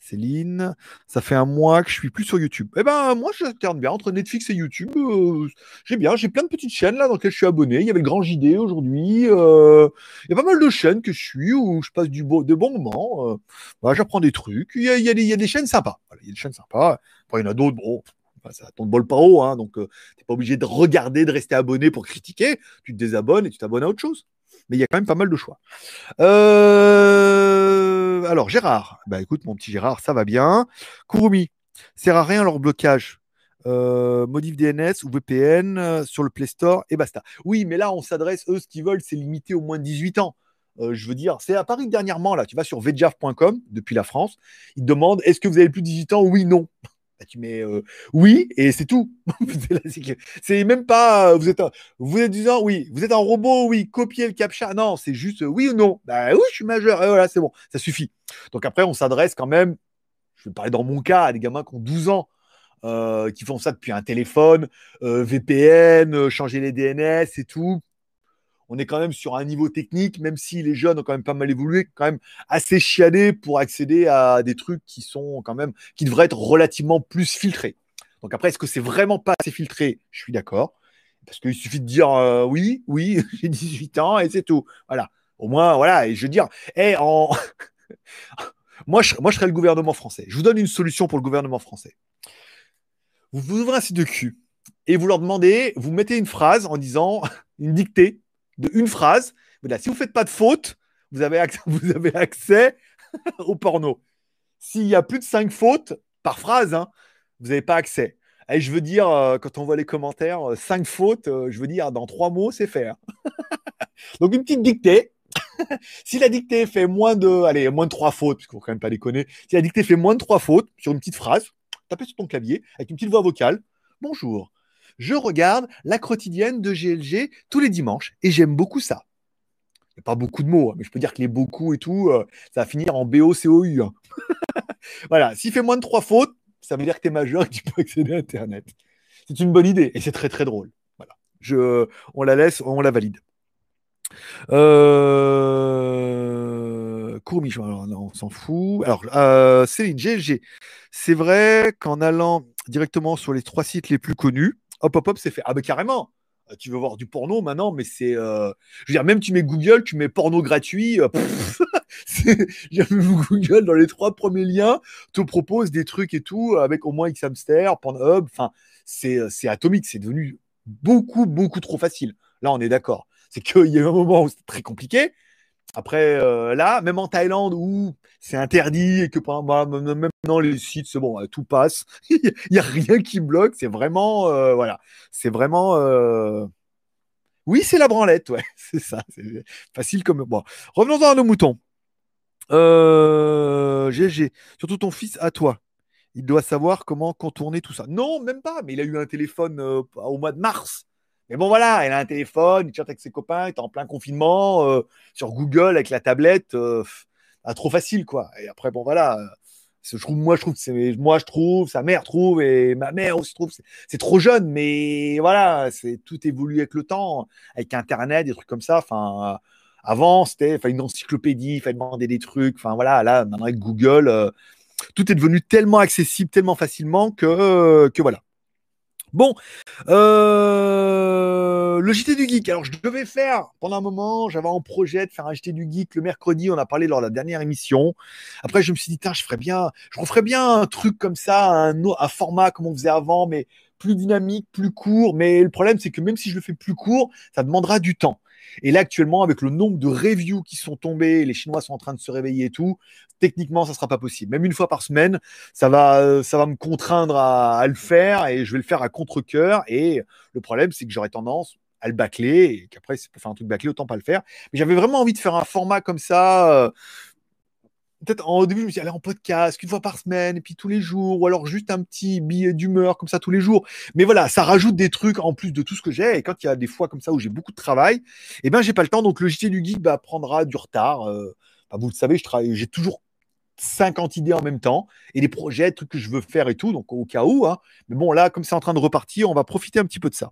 Céline, ça fait un mois que je suis plus sur YouTube. Eh ben, moi, j'alterne bien entre Netflix et YouTube. Euh, j'ai bien, j'ai plein de petites chaînes là dans lesquelles je suis abonné. Il y avait le Grand JD aujourd'hui. Euh, il y a pas mal de chaînes que je suis où je passe du beau, de bons moments. Euh, j'apprends des trucs. Il y, a, des, chaînes sympas. il y a des chaînes sympas. Il y en a d'autres. Bon, ça tombe bol pas haut, hein, donc tu n'es pas obligé de regarder, de rester abonné pour critiquer. Tu te désabonnes et tu t'abonnes à autre chose. Mais il y a quand même pas mal de choix. Euh alors, Gérard. Bah écoute, mon petit Gérard, ça va bien. Kurumi, sert à rien leur blocage. Euh, modif DNS ou VPN euh, sur le Play Store et basta. Oui, mais là, on s'adresse, eux, ce qu'ils veulent, c'est limiter au moins 18 ans. Je veux dire, c'est à Paris dernièrement, là, tu vas sur vjaf.com depuis la France, ils te demandent est-ce que vous avez plus de 18 ans? Oui, non. Bah, tu mets oui et c'est tout. c'est même pas vous êtes vous êtes disant oui, vous êtes un robot, oui, copier le captcha. Non, c'est juste oui ou non. Bah oui, je suis majeur. Et voilà, c'est bon, ça suffit. Donc après, on s'adresse quand même, je vais parler dans mon cas, à des gamins qui ont 12 ans. qui font ça depuis un téléphone, VPN, changer les DNS et tout on est quand même sur un niveau technique, même si les jeunes ont quand même pas mal évolué, quand même assez chiadés pour accéder à des trucs qui sont quand même, qui devraient être relativement plus filtrés. Donc après, est-ce que c'est vraiment pas assez filtré? Je suis d'accord. Parce qu'il suffit de dire euh, oui, oui, j'ai 18 ans et c'est tout. Voilà. Au moins, voilà. Et je veux dire, hey, en... moi, je, moi, je serais le gouvernement français. Je vous donne une solution pour le gouvernement français. Vous, vous ouvrez un site de cul et vous leur demandez, vous mettez une phrase en disant, une dictée, de une phrase. Voilà, si vous ne faites pas de faute, vous avez accès, vous avez accès au porno. S'il y a plus de cinq fautes par phrase, hein, vous n'avez pas accès. Et je veux dire, euh, quand on voit les commentaires, euh, cinq fautes, euh, je veux dire, dans trois mots, c'est faire. Donc une petite dictée. si la dictée fait moins de, allez, moins de trois fautes, puisqu'il faut quand même pas déconner. Si la dictée fait moins de trois fautes sur une petite phrase, tapez sur ton clavier avec une petite voix vocale. Bonjour, Je regarde la quotidienne de GLG tous les dimanches et j'aime beaucoup ça. Il n'y a pas beaucoup de mots, hein, mais je peux dire que les beaucoup et tout, euh, ça va finir en BOCOU. Hein. voilà, s'il fait moins de trois fautes, ça veut dire que tu es majeur et que tu peux accéder à Internet. C'est une bonne idée et c'est très très drôle. Voilà. On la laisse, on la valide. Euh... on s'en fout. Alors, euh, Céline, GLG. C'est vrai qu'en allant directement sur les trois sites les plus connus, hop, hop, hop, c'est fait. Ah, ben carrément euh, tu veux voir du porno maintenant, mais c'est. Euh, je veux dire, même tu mets Google, tu mets porno gratuit. Euh, Google, dans les trois premiers liens, te propose des trucs et tout, avec au moins Xhamster, Pornhub. Enfin, c'est atomique. C'est devenu beaucoup, beaucoup trop facile. Là, on est d'accord. C'est qu'il y a eu un moment où c'était très compliqué. Après, euh, là, même en Thaïlande où c'est interdit et que bah, même dans les sites, c'est bon, euh, tout passe. Il n'y a rien qui bloque. C'est vraiment, euh, voilà, c'est vraiment. Oui, c'est la branlette, ouais, c'est ça. C'est facile comme. Bon, revenons à nos moutons. GG, surtout ton fils à toi. Il doit savoir comment contourner tout ça. Non, même pas, mais il a eu un téléphone au mois de mars. Mais bon, voilà, elle a un téléphone, il chatte avec ses copains, il est en plein confinement, euh, sur Google avec la tablette, euh, trop facile, quoi. Et après, bon, voilà. Trouve, moi, je trouve, c'est, moi, je trouve, sa mère trouve, et ma mère aussi trouve, c'est, trop jeune, mais voilà, c'est tout évolue avec le temps, avec Internet, des trucs comme ça. Enfin, avant, c'était, une encyclopédie, il fallait demander des trucs. Enfin, voilà, là, maintenant avec Google, euh, tout est devenu tellement accessible, tellement facilement que, que voilà. Bon, euh, le JT du Geek. Alors, je devais faire pendant un moment, j'avais en projet de faire un JT du Geek le mercredi. On a parlé lors de la dernière émission. Après, je me suis dit, je ferais bien, je referais bien un truc comme ça, un, un format comme on faisait avant, mais plus dynamique, plus court. Mais le problème, c'est que même si je le fais plus court, ça demandera du temps. Et là, actuellement, avec le nombre de reviews qui sont tombés, les Chinois sont en train de se réveiller et tout, techniquement, ça sera pas possible. Même une fois par semaine, ça va, ça va me contraindre à, le faire et je vais le faire à contre-coeur. Et le problème, c'est que j'aurais tendance à le bâcler et qu'après, pour faire un truc bâclé, autant pas le faire. Mais j'avais vraiment envie de faire un format comme ça. Euh, peut-être au début, je me suis dit, allez, en podcast, une fois par semaine, et puis tous les jours, ou alors juste un petit billet d'humeur comme ça tous les jours. Mais voilà, ça rajoute des trucs en plus de tout ce que j'ai. Et quand il y a des fois comme ça où j'ai beaucoup de travail, eh ben, j'ai pas le temps. Donc, le JT du geek bah, prendra du retard. Euh, vous le savez, je travaille, j'ai toujours 50 idées en même temps et des projets, trucs que je veux faire et tout. Donc, au cas où, hein. Mais bon, là, comme c'est en train de repartir, on va profiter un petit peu de ça.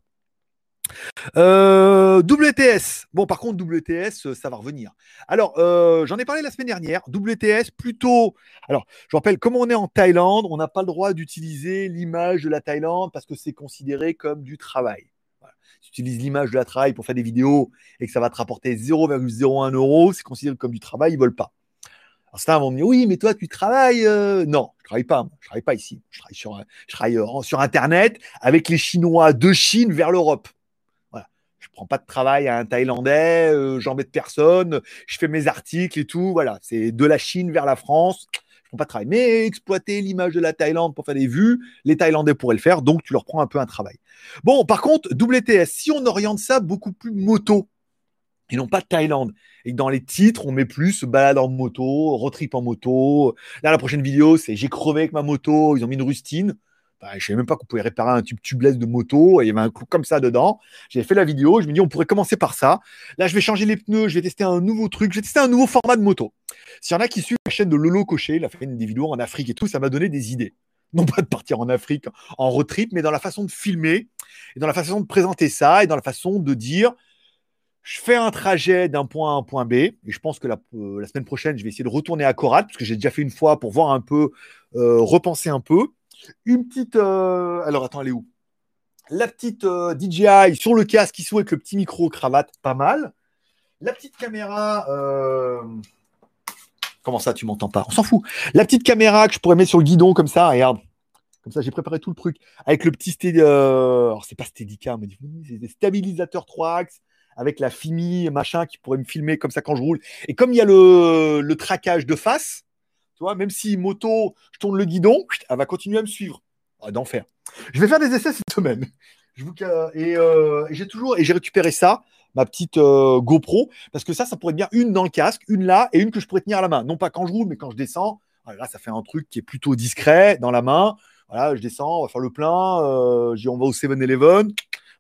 Euh, WTS. Bon, par contre, WTS, euh, ça va revenir. Alors, euh, j'en ai parlé la semaine dernière. WTS, plutôt. Alors, je rappelle, comme on est en Thaïlande, on n'a pas le droit d'utiliser l'image de la Thaïlande parce que c'est considéré comme du travail. Si tu utilises l'image de la travail pour faire des vidéos et que ça va te rapporter 0,01 euro, c'est considéré comme du travail, ils veulent pas. Alors, certains vont me dire, oui, mais toi, tu travailles. Non, je travaille pas. Je travaille pas ici. Je travaille sur Internet avec les Chinois de Chine vers l'Europe prends pas de travail à un Thaïlandais, euh, j'embête personne, je fais mes articles et tout. Voilà, c'est de la Chine vers la France. Je prends pas de travail. Mais exploiter l'image de la Thaïlande pour faire des vues, les Thaïlandais pourraient le faire, donc tu leur prends un peu un travail. Bon, par contre, WTS, si on oriente ça beaucoup plus moto, et non pas de Thaïlande. Et dans les titres, on met plus balade en moto, road trip en moto. Là, la prochaine vidéo, c'est j'ai crevé avec ma moto, ils ont mis une rustine. Bah, je ne savais même pas qu'on pouvait réparer un tube tubeless de moto. Et il y avait un coup comme ça dedans. J'ai fait la vidéo. Je me dis, on pourrait commencer par ça. Là, je vais changer les pneus. Je vais tester un nouveau truc. Je vais tester un nouveau format de moto. S'il y en a qui suivent la chaîne de Lolo Cochet, il a des vidéos en Afrique et tout, ça m'a donné des idées. Non pas de partir en Afrique en road trip, mais dans la façon de filmer, et dans la façon de présenter ça, et dans la façon de dire je fais un trajet d'un point A à un point B, et je pense que la, euh, semaine prochaine, je vais essayer de retourner à Coral, parce que j'ai déjà fait une fois pour voir un peu, euh, repenser un peu. Une petite. Euh, alors, attends, elle est où? La petite euh, DJI sur le casque qui avec le petit micro cravate, pas mal. La petite caméra. Euh, comment ça, tu m'entends pas? On s'en fout. La petite caméra que je pourrais mettre sur le guidon comme ça, regarde. Comme ça, j'ai préparé tout le truc. Avec le petit alors, c'est pas Steadicam, mais c'est des stabilisateurs 3 axes avec la FIMI, machin, qui pourrait me filmer comme ça quand je roule. Et comme il y a le traquage de face, tu même si moto, je tourne le guidon, elle va continuer à me suivre. Ah, d'enfer. Je vais faire des essais cette semaine. Je vous... Euh, et, j'ai toujours et j'ai récupéré ça, ma petite euh, GoPro, parce que ça, ça pourrait être bien une dans le casque, une là et une que je pourrais tenir à la main. Non pas quand je roule, mais quand je descends. Là, ça fait un truc qui est plutôt discret dans la main. Voilà, je descends, on va faire le plein. Euh, on va au 7-Eleven.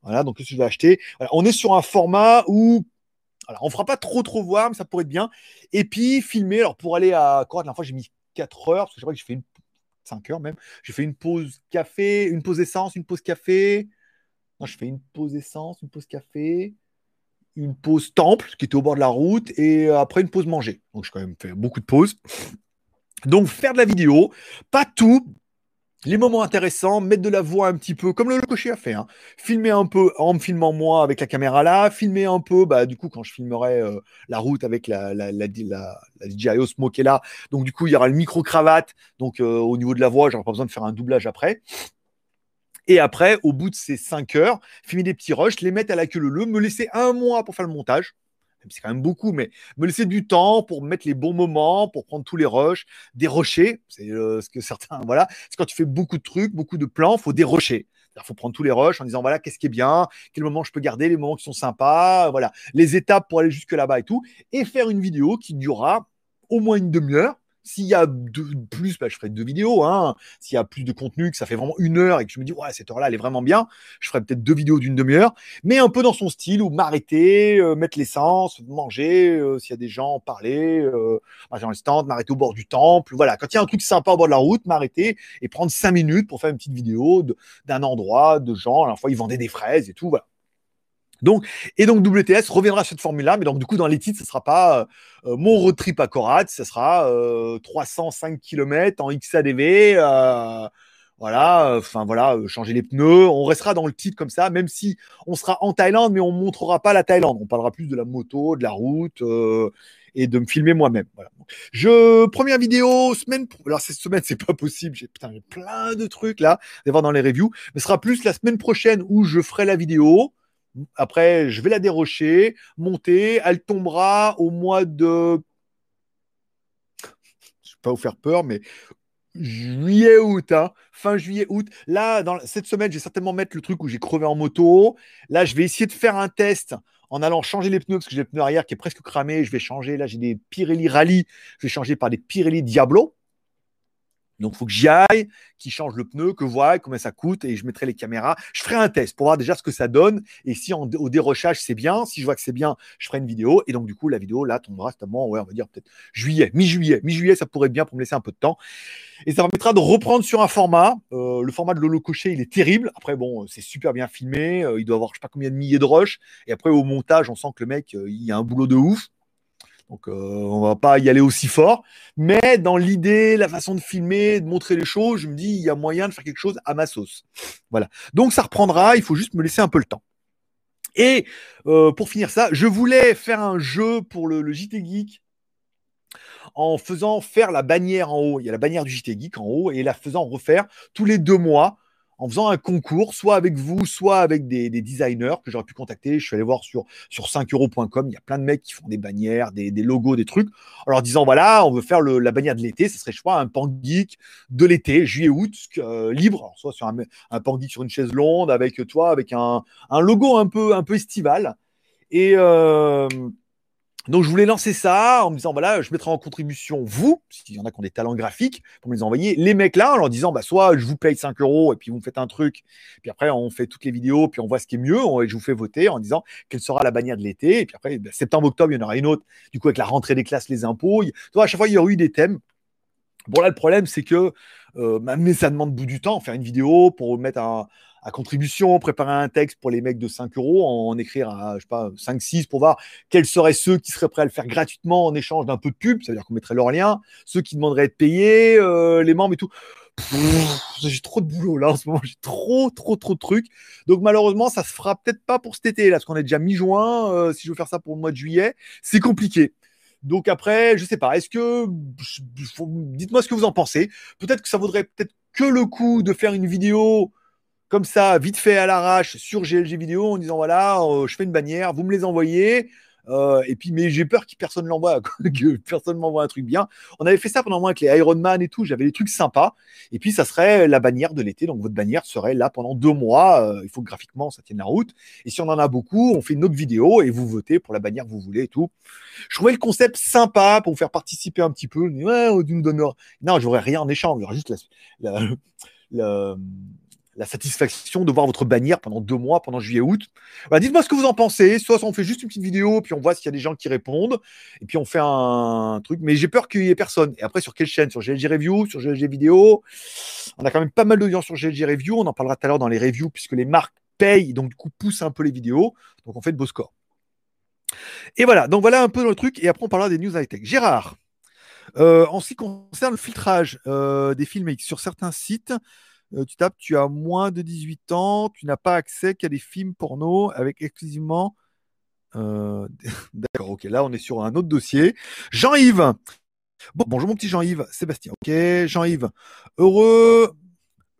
Voilà, donc je vais acheter? On est sur un format où alors, on fera pas trop trop voir, mais ça pourrait être bien. Et puis filmer. Alors pour aller à quoi La fois j'ai mis 4 heures parce que je crois que j'ai fait une 5 heures même. J'ai fait une pause café, une pause essence, une pause café. Non, je fais une pause essence, une pause café, une pause temple qui était au bord de la route et après une pause manger. Donc j'ai quand même fait beaucoup de pauses. Donc faire de la vidéo, pas tout, les moments intéressants, mettre de la voix un petit peu, comme le, cocher a fait. Hein. Filmer un peu en me filmant moi avec la caméra là, filmer un peu, bah, du coup, quand je filmerai euh, la route avec la, la, la, DJI Osmo qui est là, donc du coup, il y aura le micro-cravate, donc euh, au niveau de la voix, j'aurai pas besoin de faire un doublage après. Et après, au bout de ces 5 heures, filmer des petits rushs, les mettre à la queue le me laisser un mois pour faire le montage c'est quand même beaucoup, mais me laisser du temps pour mettre les bons moments, pour prendre tous les rushs, dérocher, c'est euh, ce que certains, voilà, c'est quand tu fais beaucoup de trucs, beaucoup de plans, faut dérocher. Il faut prendre tous les rushs en disant voilà qu'est-ce qui est bien, quel moment je peux garder, les moments qui sont sympas, voilà, les étapes pour aller jusque là-bas et tout, et faire une vidéo qui durera au moins une demi-heure, s'il y a plus, bah, je ferai deux vidéos. Hein. S'il y a plus de contenu, que ça fait vraiment une heure et que je me dis, ouais, cette heure-là, elle est vraiment bien, je ferai peut-être deux vidéos d'une demi-heure, mais un peu dans son style où m'arrêter, euh, mettre l'essence, manger, euh, s'il y a des gens, parler, euh, dans le stand, m'arrêter au bord du temple. Voilà, quand il y a un truc sympa au bord de la route, m'arrêter et prendre cinq minutes pour faire une petite vidéo d'un endroit, de gens. À la fois, ils vendaient des fraises et tout. Voilà. Donc, et donc WTS reviendra sur cette formule-là, mais donc du coup dans les titres, ce sera pas euh, mon road trip à Corade, ce sera euh, 305 km en XADV, euh, voilà, enfin voilà, euh, changer les pneus. On restera dans le titre comme ça, même si on sera en Thaïlande, mais on montrera pas la Thaïlande. On parlera plus de la moto, de la route euh, et de me filmer moi-même. Voilà. Je première vidéo semaine. Alors cette semaine c'est pas possible. J'ai putain j'ai plein de trucs là, à voir dans les reviews. Mais ce sera plus la semaine prochaine où je ferai la vidéo. Après, je vais la dérocher, monter. Elle tombera au mois de. Je ne vais pas vous faire peur, mais juillet, août, hein. fin juillet, août. Là, cette semaine, je vais certainement mettre le truc où j'ai crevé en moto. Là, je vais essayer de faire un test en allant changer les pneus parce que j'ai les pneus arrière qui est presque cramé. Je vais changer. Là, j'ai des Pirelli Rally. Je vais changer par des Pirelli Diablo. Donc, il faut que j'y aille, qu'il change le pneu, que voie combien ça coûte et je mettrai les caméras. Je ferai un test pour voir déjà ce que ça donne. Et si au dérochage c'est bien, si je vois que c'est bien, je ferai une vidéo. Et donc, du coup, la vidéo là tombera certainement, ouais, on va dire peut-être juillet, mi-juillet. Mi-juillet, ça pourrait bien pour me laisser un peu de temps. Et ça permettra de reprendre sur un format. Euh, le format de Lolo Cocher, il est terrible. Après, bon, c'est super bien filmé. Euh, il doit avoir je sais pas combien de milliers de rushs. Et après, au montage, on sent que le mec, euh, il a un boulot de ouf. Donc, euh, on va pas y aller aussi fort. Mais dans l'idée, la façon de filmer, de montrer les choses, je me dis, il y a moyen de faire quelque chose à ma sauce. Voilà. Donc, ça reprendra. Il faut juste me laisser un peu le temps. Et euh, pour finir ça, je voulais faire un jeu pour le, le JT Geek en faisant faire la bannière en haut. Il y a la bannière du JT Geek en haut et la faisant refaire tous les deux mois en faisant un concours, soit avec vous, soit avec des, designers que j'aurais pu contacter. Je suis allé voir sur, sur 5euros.com. Il y a plein de mecs qui font des bannières, des, logos, des trucs, en leur disant voilà, on veut faire la bannière de l'été. Ce serait, je crois, un pan geek de l'été, juillet-août, euh, libre. soit sur un, pan geek sur une chaise longue, avec toi, avec un, logo un peu, un peu estival. Et. Euh, donc je voulais lancer ça en me disant voilà, je mettrai en contribution vous, s'il y en a qui ont des talents graphiques, pour me les envoyer, les mecs là, en leur disant bah soit je vous paye 5 euros et puis vous me faites un truc, puis après on fait toutes les vidéos, puis on voit ce qui est mieux, et je vous fais voter en disant quelle sera la bannière de l'été, et puis après bah, septembre, octobre, il y en aura une autre, du coup avec la rentrée des classes, les impôts, à chaque fois il y aura eu des thèmes. Bon là le problème c'est que bah, mais ça demande bout du temps, faire une vidéo pour mettre un, à contribution, préparer un texte pour les mecs de 5 euros, en, écrire à, je sais pas, 5, 6 pour voir quels seraient ceux qui seraient prêts à le faire gratuitement en échange d'un peu de pub, ça veut dire qu'on mettrait leur lien, ceux qui demanderaient à être payés, euh, les membres et tout. J'ai trop de boulot là en ce moment, j'ai trop, trop, trop de trucs. Donc malheureusement, ça se fera peut-être pas pour cet été là, parce qu'on est déjà mi-juin. Euh, si je veux faire ça pour le mois de juillet, c'est compliqué. Donc après, je sais pas. Est-ce que dites-moi ce que vous en pensez. Peut-être que ça vaudrait peut-être que le coup de faire une vidéo comme ça, vite fait à l'arrache sur GLG vidéo en disant voilà, euh, je fais une bannière, vous me les envoyez. Euh, et puis, mais j'ai peur que personne l'envoie, que personne m'envoie un truc bien. On avait fait ça pendant moi avec les Iron Man et tout. J'avais des trucs sympas. Et puis, ça serait la bannière de l'été. Donc, votre bannière serait là pendant deux mois. Euh, il faut que graphiquement, ça tienne la route. Et si on en a beaucoup, on fait une autre vidéo et vous votez pour la bannière que vous voulez et tout. Je trouvais le concept sympa pour vous faire participer un petit peu. Ouais, nous donne. Non, j'aurais rien en échange. Juste la, la satisfaction de voir votre bannière pendant deux mois, pendant juillet-août. Dites-moi ce que vous en pensez. Soit on fait juste une petite vidéo, puis on voit s'il y a des gens qui répondent, et puis on fait un truc. Mais j'ai peur qu'il y ait personne. Et après, sur quelle chaîne? Sur GLG Review, sur GLG Vidéo? On a quand même pas mal d'audience sur GLG Review. On en parlera tout à l'heure dans les reviews, puisque les marques payent, donc du coup poussent un peu les vidéos. Donc on fait de beaux scores. Et voilà, donc voilà un peu le truc. Et après, on parlera des news high-tech. Gérard, euh, en ce qui concerne le filtrage euh, des films sur certains sites, euh, tu tapes, tu as moins de 18 ans, tu n'as pas accès qu'à des films porno avec exclusivement. D'accord, ok, là on est sur un autre dossier. Jean-Yves. Bon, bonjour mon petit Jean-Yves. Sébastien, ok. Jean-Yves. Heureux.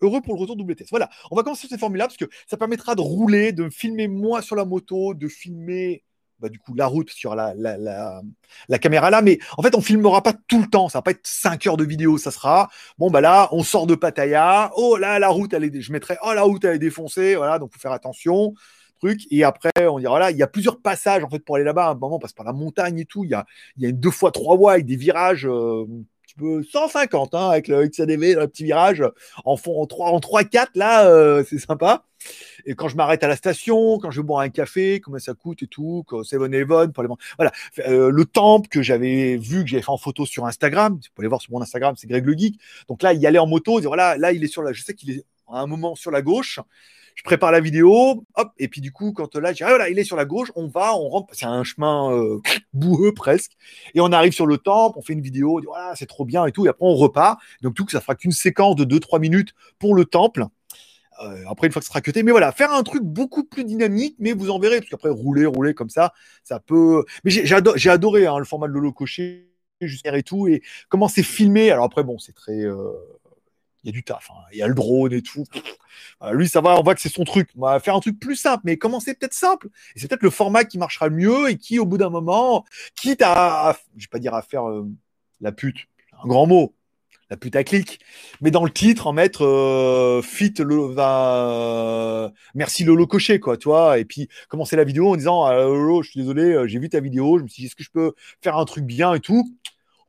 Heureux pour le retour double test. Voilà, on va commencer sur ces formules-là parce que ça permettra de rouler, de filmer moi sur la moto, de filmer bah, du coup la route sur la, la, la, caméra là, mais en fait on filmera pas tout le temps, ça va pas être 5 heures de vidéo, ça sera bon bah là on sort de Pattaya, oh là la route elle est, je mettrai oh la route elle est défoncée, voilà donc faut faire attention truc. Et après on dira voilà il y a plusieurs passages en fait pour aller là-bas, à un moment on passe par la montagne et tout, il y a il y a une deux fois trois voies avec des virages euh, 150 hein, avec le XADV, le petit virage en fond en 3 en 3 4 là euh, c'est sympa. Et quand je m'arrête à la station, quand je bois un café, comment ça coûte et tout, Seven Heaven, pour les... voilà, euh, le temple que j'avais vu que j'avais fait en photo sur Instagram, vous pouvez aller voir sur mon Instagram, c'est Greg le geek. Donc là, il y allait en moto, voilà, là il est sur la je sais qu'il est à un moment sur la gauche je prépare la vidéo, hop, et puis du coup, quand là, je dis, ah, voilà, il est sur la gauche, on va, on rentre, c'est un chemin euh, boueux presque, et on arrive sur le temple, on fait une vidéo, on dit, voilà, c'est trop bien et tout, et après on repart. Donc tout, ça fera qu'une séquence de 2-3 minutes pour le temple. Euh, après, une fois que ce sera cuté, mais voilà, faire un truc beaucoup plus dynamique, mais vous en verrez, parce qu'après, rouler, rouler comme ça, ça peut. Mais j'ai adoré, hein, le format de Lolo Cocher, et tout, et comment c'est filmé. Alors après, bon, c'est très. Euh, y a du taf. Hein. Il y a le drone et tout. lui, ça va, on voit que c'est son truc. On va faire un truc plus simple, mais commencer peut-être simple? Et c'est peut-être le format qui marchera mieux et qui, au bout d'un moment, quitte à, je vais dire à faire euh, la pute, un grand mot, la pute à clic, mais dans le titre, en mettre euh, fit le, va, merci Lolo Cocher, quoi, tu vois, et puis commencer la vidéo en disant, Lolo, je suis désolé, euh, j'ai vu ta vidéo, je me suis dit, est-ce que je peux faire un truc bien et tout,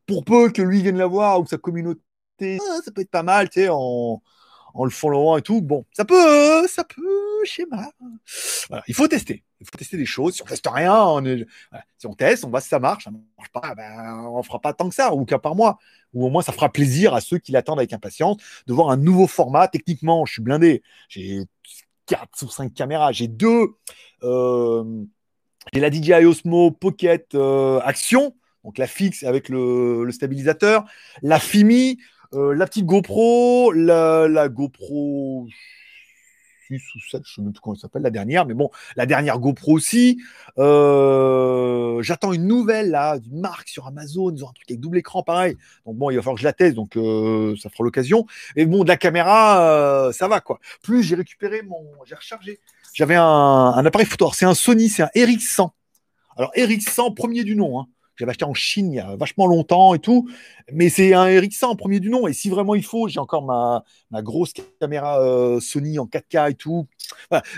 pour peu que lui vienne la voir ou que sa communauté ça peut être pas mal, tu sais, en, en le followant et tout. Bon, ça peut, ça peut, schéma. Voilà, il faut tester. Il faut tester des choses. Si on teste rien, on si on teste, on voit si ça marche. Ça marche pas, ben, on fera pas tant que ça, ou qu'un par mois. Ou au moins, ça fera plaisir à ceux qui l'attendent avec impatience de voir un nouveau format. Techniquement, je suis blindé. J'ai 4 ou 5 caméras. J'ai deux. Euh, j'ai la DJI Osmo Pocket euh, Action, donc la fixe avec le stabilisateur, la Fimi, euh, la petite GoPro, la, GoPro 6 ou 7, je ne sais même plus comment elle s'appelle, la dernière, mais bon, la dernière GoPro aussi. Euh, j'attends une nouvelle, là, d'une marque sur Amazon, ils ont un truc avec double écran, pareil. Donc bon, il va falloir que je la teste, donc euh, ça fera l'occasion. Et bon, de la caméra, ça va, quoi. Plus j'ai récupéré mon... J'ai rechargé. J'avais un, appareil photo, c'est un Sony, c'est un RX100. Alors RX100, premier du nom, hein j'avais acheté en Chine il y a vachement longtemps et tout. Mais c'est un RX100 en premier du nom. Et si vraiment il faut, j'ai encore ma, ma grosse caméra euh, Sony en 4K et tout.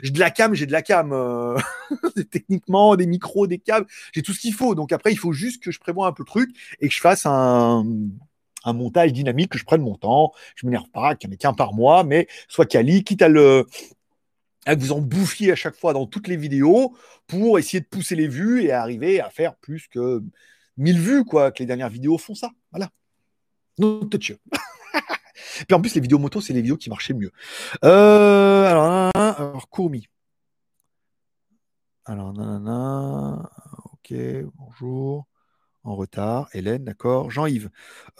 J'ai de la cam, j'ai de la cam. Euh, techniquement, des micros, des câbles, j'ai tout ce qu'il faut. Donc après, il faut juste que je prévoie un peu le truc et que je fasse un, un montage dynamique, que je prenne mon temps. Je m'énerve pas, qu'il n'y en ait qu'un par mois, mais soit quali, quitte à le que vous en bouffiez à chaque fois dans toutes les vidéos pour essayer de pousser les vues et arriver à faire plus que 1000 vues, quoi, que les dernières vidéos font ça. Voilà. No touch. Puis en plus, les vidéos moto, c'est les vidéos qui marchaient mieux. Euh, alors, alors, Courmi. Alors, nanana. Ok, bonjour en retard. Hélène, d'accord. Jean-Yves,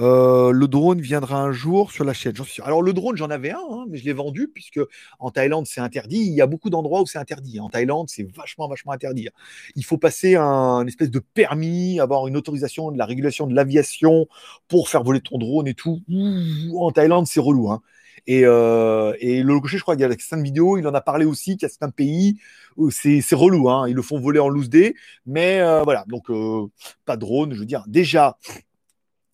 euh, le drone viendra un jour sur la chaîne, j'en suis. Alors, le drone, j'en avais un, hein, mais je l'ai vendu puisque en Thaïlande, c'est interdit. Il y a beaucoup d'endroits où c'est interdit. En Thaïlande, c'est vachement, vachement interdit. Il faut passer un espèce de permis, avoir une autorisation de la régulation de l'aviation pour faire voler ton drone et tout. en Thaïlande, c'est relou. Hein. Et, euh, le Gaucher, je crois qu'il y a certaines vidéos, il en a parlé aussi, qu'il y a certains pays où c'est relou, hein, ils le font voler en loose day, mais euh, voilà, donc euh, pas de drone, je veux dire, déjà,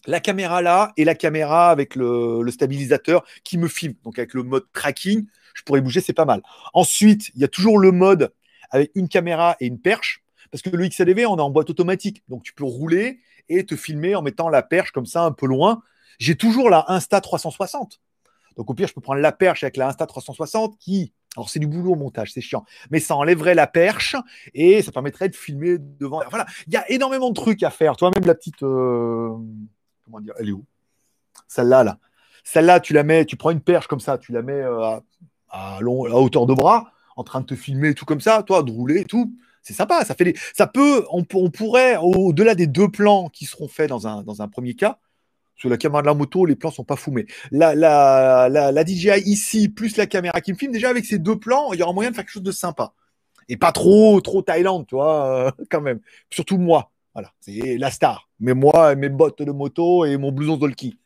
la caméra là et la caméra avec le, le, stabilisateur qui me filme, donc avec le mode tracking, je pourrais bouger, c'est pas mal. Ensuite, il y a toujours le mode avec une caméra et une perche, parce que le XLV, on est en boîte automatique, donc tu peux rouler et te filmer en mettant la perche comme ça un peu loin. J'ai toujours la Insta 360. Donc au pire, je peux prendre la perche avec la Insta360 qui, alors c'est du boulot au montage, c'est chiant, mais ça enlèverait la perche et ça permettrait de filmer devant. Voilà, il y a énormément de trucs à faire. Toi même la petite, euh, comment dire, elle est où? Celle-là, là. Celle-là, tu la mets, tu prends une perche comme ça, tu la mets à, à, long, à hauteur de bras, en train de te filmer tout comme ça, toi de rouler tout c'est sympa. Ça fait ça peut, on, pourrait, au-delà des deux plans qui seront faits dans un, dans un premier cas, sur la caméra de la moto, les plans sont pas fous, mais la, la, la, DJI ici, plus la caméra qui me filme, déjà avec ces deux plans, il y aura moyen de faire quelque chose de sympa. Et pas trop, trop Thaïlande, tu vois, euh, quand même. Surtout moi. Voilà, c'est la star. Mais moi, mes bottes de moto et mon blouson Zolki.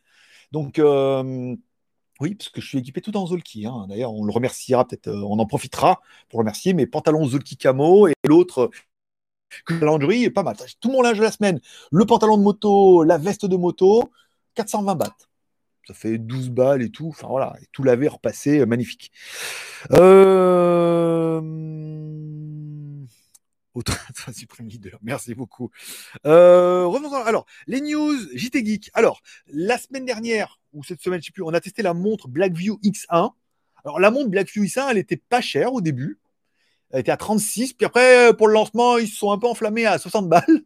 Donc, euh, oui, parce que je suis équipé tout en Zolki. Hein. D'ailleurs, on le remerciera peut-être, euh, on en profitera pour remercier mes pantalons Zolki Camo et l'autre que la est pas mal. Tout mon linge de la semaine, le pantalon de moto, la veste de moto, 420 bahts. Ça fait 12 balles et tout. Enfin voilà, tout lavé, repassé, euh, magnifique. Euh... Supreme Leader, merci beaucoup. Euh, revenons alors, les news JT Geek. Alors, la semaine dernière, ou cette semaine, je sais plus, on a testé la montre Blackview X1. Alors, la montre Blackview X1, elle était pas chère au début. Elle était à 36. Puis après, pour le lancement, ils se sont un peu enflammés à 60 balles.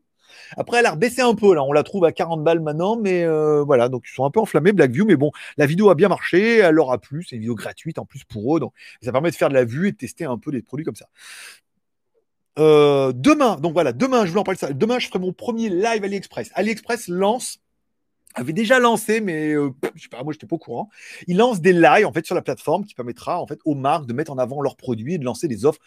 Après, elle a rebaissé un peu. Là, on la trouve à 40 balles maintenant, mais euh, voilà. Donc, ils sont un peu enflammés, Blackview. Mais bon, la vidéo a bien marché. Elle leur a plu. C'est une vidéo gratuite en plus pour eux. Donc, ça permet de faire de la vue et de tester un peu des produits comme ça. Euh, demain, donc voilà, demain, je voulais en parler de ça. Demain, je ferai mon premier live AliExpress. AliExpress lance avait déjà lancé, mais euh, je sais pas, moi j'étais pas au courant. Il lance des lives en fait sur la plateforme qui permettra en fait aux marques de mettre en avant leurs produits et de lancer des offres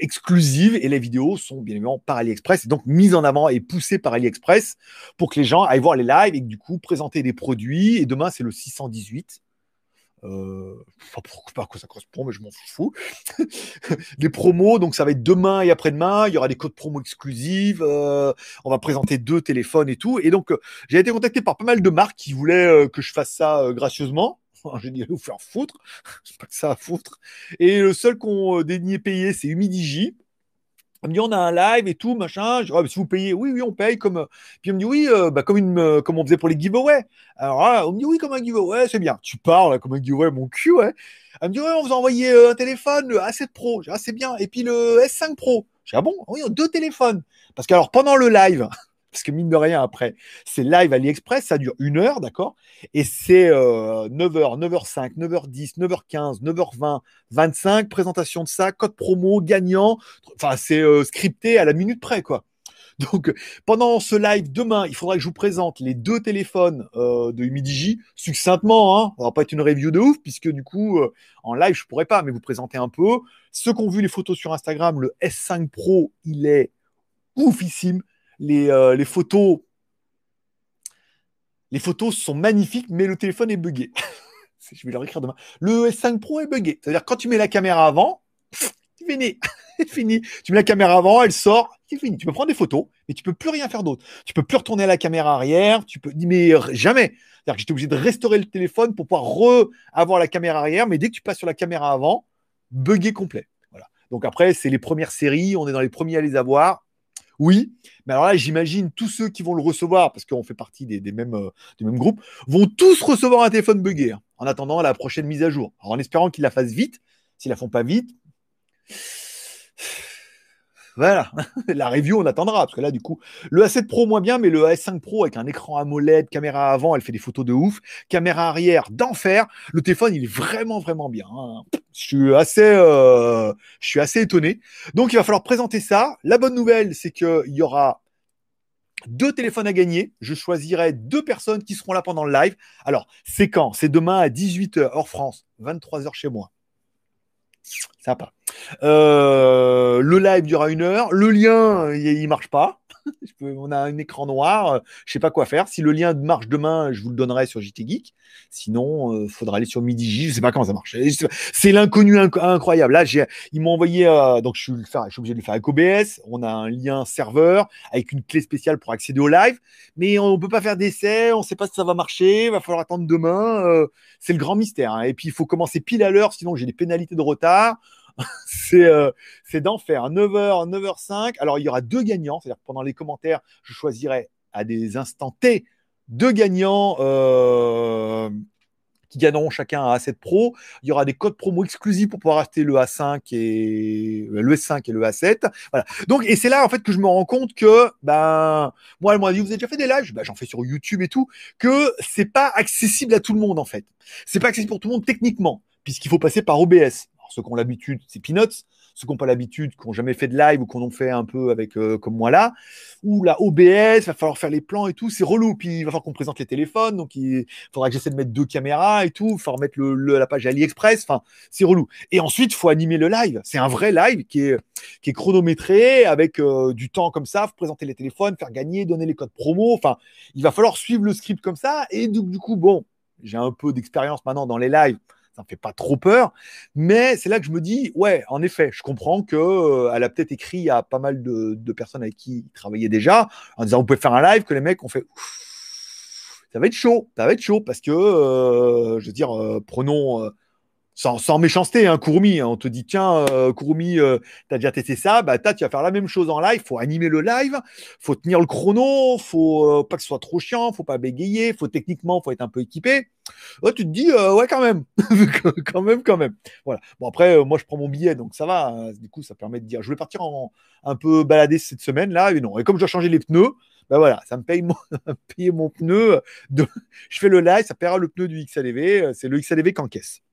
exclusives. Et les vidéos sont bien évidemment par AliExpress et donc mises en avant et poussées par AliExpress pour que les gens aillent voir les lives et du coup présenter des produits. Et demain c'est le 618. Euh, enfin, pas quoi ça correspond, mais je m'en fous. des promos, donc ça va être demain et après-demain. Il y aura des codes promo exclusifs. Euh, on va présenter deux téléphones et tout. Et donc, euh, j'ai été contacté par pas mal de marques qui voulaient que je fasse ça gracieusement. J'ai dit, vous faire foutre. c'est pas que ça à foutre. Et le seul qu'on daigné payer, c'est Humidigi. On me dit on a un live et tout machin. Je dis, ah, si vous payez, oui oui on paye comme. Puis on me dit oui euh, bah, comme euh, comme on faisait pour les giveaways. Alors on me dit oui comme un giveaway c'est bien. Tu parles comme un giveaway mon cul ouais. Elle me dit ouais on vous a envoyé euh, un téléphone le A7 Pro. Ah c'est bien et puis le S5 Pro. Je dis ah bon? Oui deux téléphones parce que alors pendant le live parce que mine de rien, après, c'est live AliExpress, ça dure une heure, d'accord? Et c'est 9h, 9h05, 9h10, 9h15, 9h20, 25, présentation de ça, code promo, gagnant. Enfin, c'est euh, scripté à la minute près, quoi. Donc, pendant ce live demain, il faudra que je vous présente les deux téléphones euh, de Humidigi succinctement. Hein. Ça va pas être une review de ouf, puisque du coup, euh, en live, je pourrais pas, mais vous présenter un peu. Ceux qui ont vu les photos sur Instagram, le S5 Pro, il est oufissime. Euh, les, photos. Les photos sont magnifiques, mais le téléphone est buggé. je vais leur écrire demain. Le S5 Pro est buggé. C'est-à-dire quand tu mets la caméra avant, c'est fini. fini. Tu mets la caméra avant, elle sort, c'est fini. Tu peux prendre des photos, mais tu peux plus rien faire d'autre. Tu peux plus retourner à la caméra arrière. Tu peux, mais jamais. C'est-à-dire que j'étais obligé de restaurer le téléphone pour pouvoir re-avoir la caméra arrière, mais dès que tu passes sur la caméra avant, buggé complet. Voilà. Donc après, c'est les premières séries, on est dans les premiers à les avoir. Oui, mais alors là, j'imagine tous ceux qui vont le recevoir, parce qu'on fait partie des, mêmes, euh, mêmes groupes, vont tous recevoir un téléphone buggé hein, en attendant la prochaine mise à jour. en espérant qu'ils la fassent vite. S'ils la font pas vite, voilà, la review, on attendra, parce que là, du coup, le A7 Pro moins bien, mais le A5 Pro avec un écran AMOLED, caméra avant, elle fait des photos de ouf, caméra arrière d'enfer. Le téléphone, il est vraiment, vraiment bien. Hein. Je suis assez, euh, je suis assez étonné. Donc, il va falloir présenter ça. La bonne nouvelle, c'est qu'il y aura deux téléphones à gagner. Je choisirai deux personnes qui seront là pendant le live. Alors, c'est quand? C'est demain à 18h, hors France, 23h chez moi. Sympa. Euh, le live durera une heure. Le lien, il, il marche pas. on a un écran noir, je sais pas quoi faire. Si le lien marche demain, je vous le donnerai sur JT Geek. Sinon, euh, faudra aller sur MidiJ. Je sais pas comment ça marche. C'est l'inconnu incroyable. Là, ils m'ont envoyé, euh, donc je suis, obligé de le faire avec OBS. On a un lien serveur avec une clé spéciale pour accéder au live, mais on peut pas faire d'essai. On sait pas si ça va marcher. Va falloir attendre demain. Euh, c'est le grand mystère. Hein. Et puis il faut commencer pile à l'heure, sinon j'ai des pénalités de retard. c'est euh, d'enfer. 9h, 9h05. Alors, il y aura deux gagnants. C'est-à-dire pendant les commentaires, je choisirai à des instants T deux gagnants euh, qui gagneront chacun un A7 Pro. Il y aura des codes promo exclusifs pour pouvoir acheter le A5 et le S5 et le A7. Voilà. Donc, et c'est là en fait que je me rends compte que, ben, moi, elle m'a dit, vous avez déjà fait des lives, ben, j'en fais sur YouTube et tout, que c'est pas accessible à tout le monde en fait. C'est pas accessible pour tout le monde techniquement, puisqu'il faut passer par OBS. Ceux qui ont l'habitude, c'est Peanuts ceux qui n'ont pas l'habitude, qui n'ont jamais fait de live ou qui en fait un peu avec euh, comme moi là, ou la OBS, va falloir faire les plans et tout, c'est relou. Puis il va falloir qu'on présente les téléphones, donc il faudra que j'essaie de mettre deux caméras et tout, il faudra mettre la page AliExpress, enfin c'est relou. Et ensuite, il faut animer le live. C'est un vrai live qui est, qui est chronométré avec euh, du temps comme ça, faut présenter les téléphones, faire gagner, donner les codes promo. Enfin, il va falloir suivre le script comme ça. Et du, du coup, bon, j'ai un peu d'expérience maintenant dans les lives ça me fait pas trop peur. Mais c'est là que je me dis, ouais, en effet, je comprends que euh, elle a peut-être écrit à pas mal de, personnes avec qui il travaillait déjà, en disant, vous pouvez faire un live, que les mecs ont fait, ça va être chaud, ça va être chaud, parce que, euh, je veux dire, euh, prenons sans, sans, méchanceté, hein, hein, on te dit tiens, euh, Kurumi, euh, t'as déjà testé ça, bah tu vas faire la même chose en live, faut animer le live, faut tenir le chrono, faut euh, pas que ce soit trop chiant, faut pas bégayer, faut techniquement, faut être un peu équipé. tu te dis euh, ouais quand même, quand même, quand même. Voilà. Bon après, moi je prends mon billet, donc ça va. Hein, du coup, ça permet de dire, je vais partir en, un peu balader cette semaine là, et non. Et comme je dois changer les pneus, ben voilà, ça me paye mon, payer mon pneu. De, je fais le live, ça paiera le pneu du XLV, c'est le XLV qu'encaisse.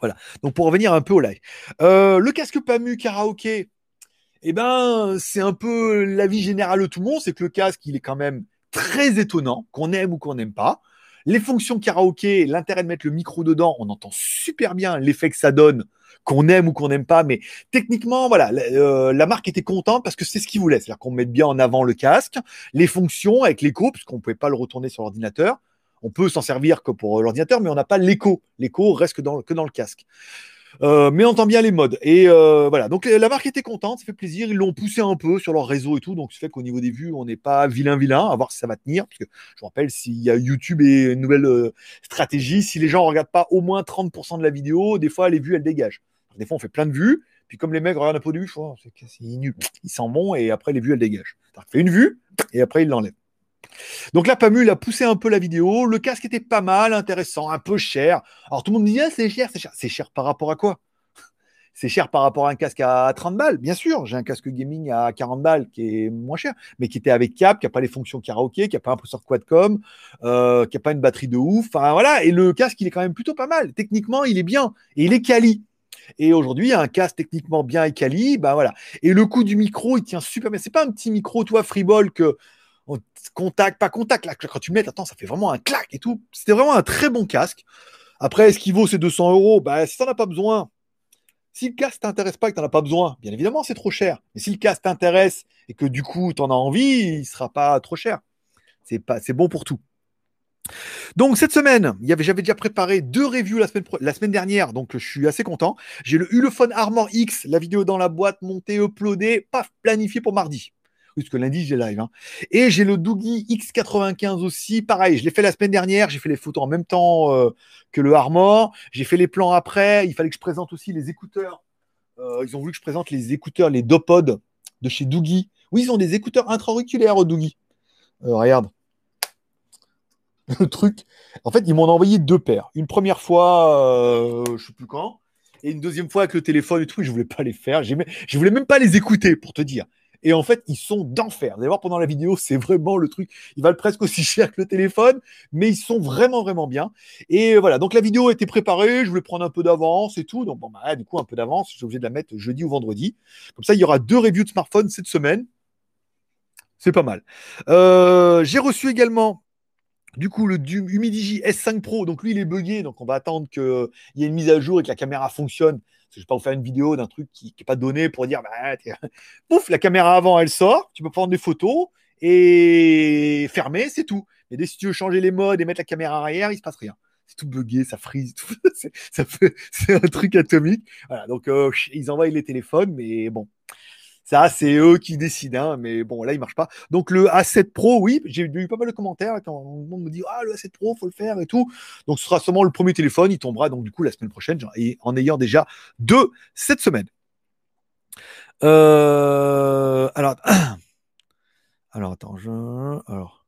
Voilà. Donc pour revenir un peu au live. Euh, le casque PAMU karaoké, eh ben, c'est un peu l'avis général de tout le monde, c'est que le casque, il est quand même très étonnant, qu'on aime ou qu'on n'aime pas. Les fonctions karaoké, l'intérêt de mettre le micro dedans, on entend super bien l'effet que ça donne, qu'on aime ou qu'on n'aime pas, mais techniquement, voilà, euh, la marque était contente parce que c'est ce qu'ils voulaient, c'est-à-dire qu'on mette bien en avant le casque, les fonctions avec l'écho, puisqu'on ne pouvait pas le retourner sur l'ordinateur, on peut s'en servir que pour l'ordinateur, mais on n'a pas l'écho. L'écho reste que dans, le casque. Euh, mais on entend bien les modes. Et euh, voilà, donc la marque était contente, ça fait plaisir. Ils l'ont poussé un peu sur leur réseau et tout, donc ça fait qu'au niveau des vues, on n'est pas vilain vilain, à voir si ça va tenir. Parce que je vous rappelle, s'il y a YouTube et une nouvelle euh, stratégie, si les gens ne regardent pas au moins 30% de la vidéo, des fois les vues elles dégagent. Des fois on fait plein de vues, puis comme les mecs regardent un peu de vues, c'est nul. Ils s'en vont et après les vues elles dégagent. On fait une vue et après ils l'enlèvent. Donc là, Pamul a poussé un peu la vidéo. Le casque était pas mal, intéressant, un peu cher. Alors tout le monde dit, ah, c'est cher, c'est cher. C'est cher par rapport à quoi? C'est cher par rapport à un casque à 30 balles, bien sûr. J'ai un casque gaming à 40 balles qui est moins cher, mais qui était avec cap, qui n'a pas les fonctions karaoké, qui n'a pas un processeur Quadcom, euh, qui n'a pas une batterie de ouf. Enfin voilà, et le casque, il est quand même plutôt pas mal. Techniquement, il est bien et il est quali. Et aujourd'hui, un casque techniquement bien et quali, bah voilà. Et le coup du micro, il tient super bien. C'est pas un petit micro, toi, freeball que contact, pas contact. Là, quand tu mets, attends, ça fait vraiment un clac et tout. C'était vraiment un très bon casque. Après, est-ce qu'il vaut ces 200 euros? Bah, Si tu as pas besoin, si le casque t'intéresse pas et que tu as pas besoin, bien évidemment, c'est trop cher. Mais si le casque t'intéresse et que du coup, tu as envie, il sera pas trop cher. C'est pas, c'est bon pour tout. Donc cette semaine, j'avais déjà préparé deux reviews la semaine, la semaine dernière, donc je suis assez content. J'ai le Ulefone Armor X, la vidéo dans la boîte, montée, uploadée, paf, planifié pour mardi que lundi j'ai live. Hein. Et j'ai le Doogie X95 aussi, pareil, je l'ai fait la semaine dernière, j'ai fait les photos en même temps euh, que le Armor, j'ai fait les plans après, il fallait que je présente aussi les écouteurs. Euh, ils ont voulu que je présente les écouteurs, les Dopod de chez Doogie. Oui, ils ont des écouteurs intra-auriculaires au Doogie. Euh, regarde. Le truc. En fait, ils m'ont envoyé deux paires. Une première fois, je sais plus quand, et une deuxième fois avec le téléphone et tout, je voulais pas les faire. Je voulais même pas les écouter pour te dire. Et en fait, ils sont d'enfer. Vous allez voir pendant la vidéo, c'est vraiment le truc. Ils valent presque aussi cher que le téléphone, mais ils sont vraiment, vraiment bien. Et voilà. Donc la vidéo a été préparée. Je voulais prendre un peu d'avance et tout. Donc bon, bah, du coup, un peu d'avance. J'ai obligé de la mettre jeudi ou vendredi. Comme ça, il y aura deux reviews de smartphones cette semaine. C'est pas mal. Euh, j'ai reçu également du coup, le Humidigi S5 Pro, donc lui, il est buggé, donc on va attendre qu'il y ait une mise à jour et que la caméra fonctionne je ne vais pas vous faire une vidéo d'un truc qui n'est pas donné pour dire, bah, pouf, la caméra avant, elle sort, tu peux prendre des photos et fermer, c'est tout. Mais dès que tu veux changer les modes et mettre la caméra arrière, il se passe rien. C'est tout bugué, ça frise, c'est un truc atomique. Voilà, donc euh, ils envoient les téléphones, mais bon, ça, c'est eux qui décident, hein, mais bon, là, il marche pas. Donc, le A7 Pro, oui, j'ai eu pas mal de commentaires quand le monde me dit Ah, le A7 Pro, faut le faire et tout. Donc, ce sera seulement le premier téléphone. Il tombera donc, du coup, la semaine prochaine, en ayant déjà deux cette semaine. Euh, alors, alors, attends, je. Alors,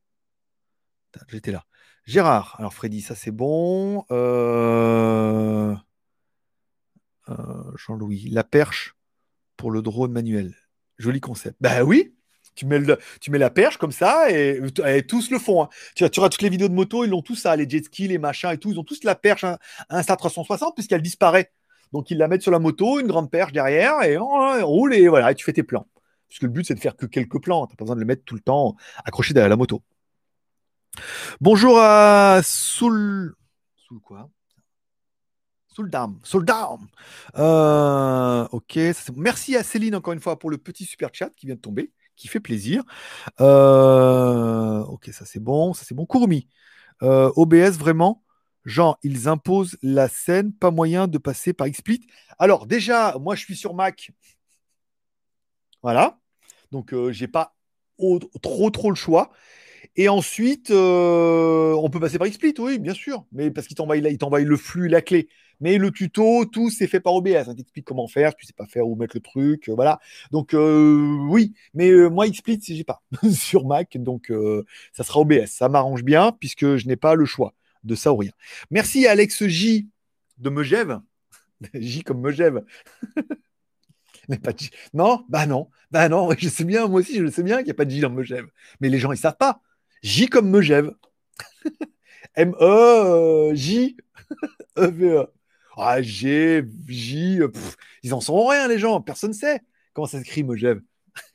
j'étais là. Gérard, alors Freddy, ça c'est bon. Euh, euh, Jean-Louis, la perche pour le drone manuel. Joli concept. Bah oui, tu mets, la perche comme ça et, tous le font. Hein. Tu, tu toutes les vidéos de moto, ils l'ont tous ça, les jet skis, les machins et tout, ils ont tous la perche hein, Insta 360 puisqu'elle disparaît. Donc ils la mettent sur la moto, une grande perche derrière et on, roule et voilà, et tu fais tes plans. Puisque le but c'est de faire que quelques plans, tu pas besoin de le mettre tout le temps accroché derrière la moto. Bonjour à Soul. Soul quoi? Soul Soul euh, ok, merci à Céline encore une fois pour le petit super chat qui vient de tomber, qui fait plaisir. Euh, ok, ça c'est bon, ça c'est bon. Courmi, euh, OBS vraiment, genre ils imposent la scène, pas moyen de passer par XSplit. Alors déjà, moi je suis sur Mac, voilà, donc j'ai pas trop trop le choix. Et ensuite, euh, on peut passer par XSplit, oui, bien sûr, mais parce qu'il t'envoie, il t'envoie le flux, la clé. Mais le tuto, tout c'est fait par OBS. Ça t'explique comment faire, tu sais pas faire où mettre le truc, euh, voilà. Donc euh, oui, mais moi XSplit, j'ai pas sur Mac, donc ça sera OBS. Ça m'arrange bien puisque je n'ai pas le choix de ça ou rien. Merci Alex J de Megève. J comme Megève. pas Non, bah non, bah non, je sais bien, moi aussi je sais bien qu'il n'y a pas de J dans Megève. Mais les gens ils savent pas. J comme Megève. M-E-J-E-V-E. Ah, G, J, ils en sont rien, les gens. Personne ne sait comment ça s'écrit Megève.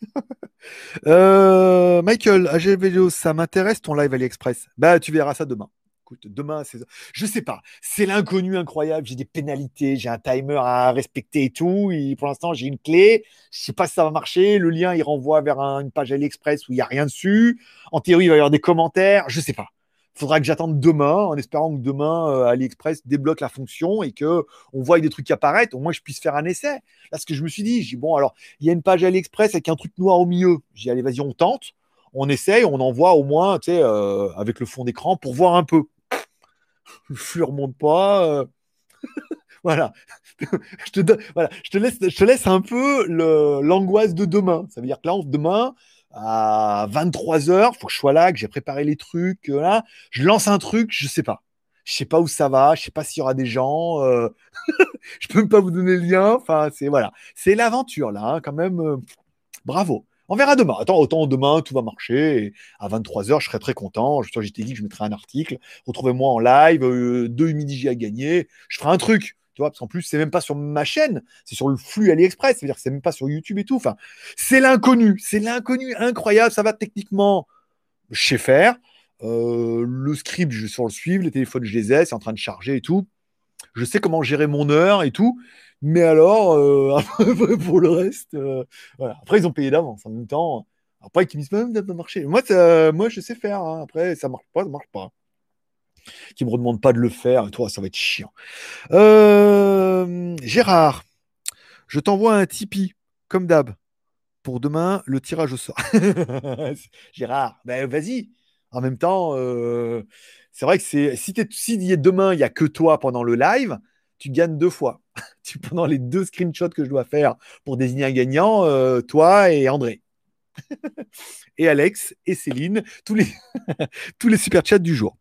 euh, Michael, AG ça m'intéresse ton live AliExpress. Bah, tu verras ça demain. Écoute, demain, c'est je sais pas. C'est l'inconnu incroyable. J'ai des pénalités, j'ai un timer à respecter et tout. Et pour l'instant, j'ai une clé. Je sais pas si ça va marcher. Le lien, il renvoie vers une page AliExpress où il y a rien dessus. En théorie, il va y avoir des commentaires. Je sais pas. Faudra que j'attende demain, en espérant que demain euh, AliExpress débloque la fonction et que on voit des trucs apparaissent. Au moins, je puisse faire un essai. Là, ce que je me suis dit, j'ai bon, alors, il y a une page AliExpress avec un truc noir au milieu. J'ai allez, vas-y, on tente on essaye, on envoie au moins, tu sais, euh, avec le fond d'écran pour voir un peu le remonte pas. Euh. voilà. je, te voilà. Je, te laisse, je te laisse un peu l'angoisse de demain. Ça veut dire que là, demain, à 23h, il faut que je sois là, que j'ai préparé les trucs. Euh, là. Je lance un truc, je sais pas. Je sais pas où ça va, je sais pas s'il y aura des gens. Euh... je peux même pas vous donner le lien. Enfin, c'est voilà, c'est l'aventure là, hein, quand même. Euh, bravo. On verra demain. Attends, autant demain, tout va marcher. Et à 23h, je serai très content. Je, t'ai dit que je mettrai un article. Retrouvez-moi en live. Euh, deux midi à gagner. Je ferai un truc. Tu vois, parce qu'en plus, c'est même pas sur ma chaîne, c'est sur le flux AliExpress, c'est-à-dire que c'est même pas sur YouTube et tout. Enfin, c'est l'inconnu, c'est l'inconnu incroyable. Ça va techniquement, je sais faire. Euh, le script, je sur le suivre, les téléphones, je les ai, c'est en train de charger et tout. Je sais comment gérer mon heure et tout. Mais alors, euh, pour le reste, euh, voilà. Après, ils ont payé d'avance en même temps. Après, qui me disent, ça n'a pas marché. Moi, moi, je sais faire. Hein. Après, ça marche pas, ça marche pas. Qui me redemande pas de le faire. Toi, ça va être chiant. Euh, Gérard, je t'envoie un Tipeee, comme d'hab. Pour demain, le tirage au sort. Gérard, ben vas-y. En même temps, c'est vrai que c'est si, si demain, il n'y a que toi pendant le live, tu gagnes deux fois. pendant les deux screenshots que je dois faire pour désigner un gagnant, euh, toi et André. et Alex et Céline, tous les, tous les super chats du jour.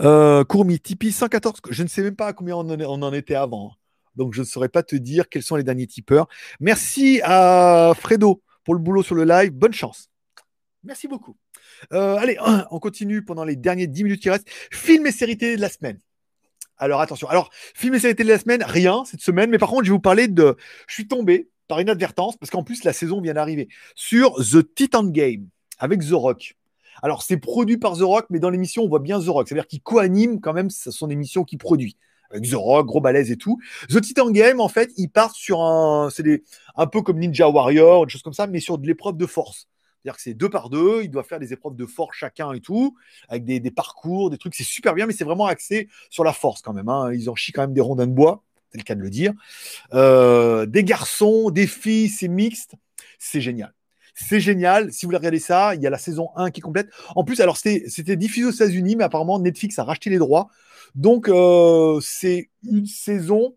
Euh, Courmi, Tipeee 114, je ne sais même pas à combien on en, était avant. Donc je ne saurais pas te dire quels sont les derniers tipeurs. Merci à Fredo pour le boulot sur le live. Bonne chance. Merci beaucoup. Euh, allez, on continue pendant les derniers 10 minutes qui restent. Film et série de la semaine. Alors attention. Alors, film et série de la semaine, rien cette semaine. Mais par contre, je vais vous parler de. Je suis tombé par une advertence parce qu'en plus la saison vient d'arriver sur The Titan Game avec The Rock. Alors c'est produit par The Rock, mais dans l'émission on voit bien The Rock, c'est-à-dire qu'il co-anime quand même son émission qu'il produit avec The Rock, gros balèze et tout. The Titan Game en fait, il part sur un, c'est un peu comme Ninja Warrior, des choses comme ça, mais sur de l'épreuve de force. C'est-à-dire que c'est deux par deux, ils doivent faire des épreuves de force chacun et tout, avec des, parcours, des trucs, c'est super bien, mais c'est vraiment axé sur la force quand même. Hein. Ils en chient quand même des rondins de bois, c'est le cas de le dire. Euh, des garçons, des filles, c'est mixte, c'est génial. C'est génial. Si vous voulez regarder ça, il y a la saison 1 qui complète. En plus, alors c'était diffusé aux États-Unis, mais apparemment Netflix a racheté les droits. Donc euh, c'est une saison.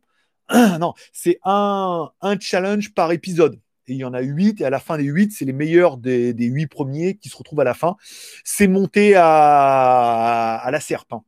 non, c'est un, un challenge par épisode. et il y en a 8, et à la fin des 8, c'est les meilleurs des, des 8 premiers qui se retrouvent à la fin. C'est monté à, à la serpe. hein.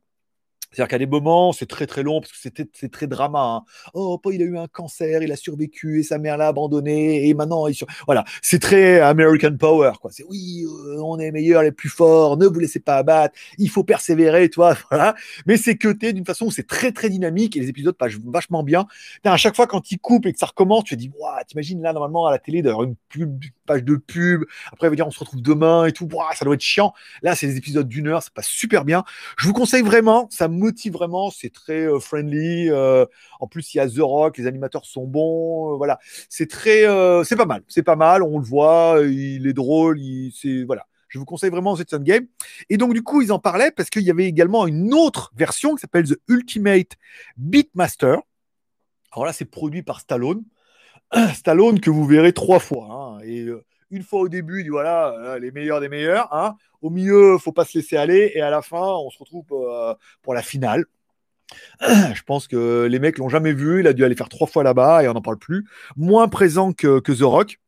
C'est-à-dire qu'à des moments, c'est très très long parce que c'est très drama. hein. Oh, pas il a eu un cancer, il a survécu et sa mère l'a abandonné et maintenant il sur... voilà, c'est très American Power quoi. C'est oui, euh, on est meilleurs, les plus forts, ne vous laissez pas abattre, il faut persévérer, toi, voilà. Mais c'est cuté d'une façon où c'est très très dynamique et les épisodes passent vachement bien. À chaque fois quand il coupe et que ça recommence, tu te dis waouh, t'imagines là normalement à la télé d'avoir une pub, page de pub, après va dire on se retrouve demain et tout, ça doit être chiant. Là, c'est des épisodes d'une heure, ça passe super bien. Je vous conseille vraiment, ça me motive vraiment, c'est très euh, friendly. euh, en plus, il y a The Rock, les animateurs sont bons, euh, voilà. C'est très, c'est pas mal, c'est pas mal. On le voit, il est drôle, il, c'est voilà. Je vous conseille vraiment Sun Game. Et donc, du coup, ils en parlaient parce qu'il y avait également une autre version qui s'appelle The Ultimate Beatmaster. Alors là, c'est produit par Stallone. Stallone que vous verrez trois fois. hein. Et une fois au début, il dit voilà, euh, les meilleurs des meilleurs. hein. Au milieu, faut pas se laisser aller. Et à la fin, on se retrouve euh, pour la finale. Je pense que les mecs l'ont jamais vu. Il a dû aller faire trois fois là-bas et on n'en parle plus. Moins présent que The Rock.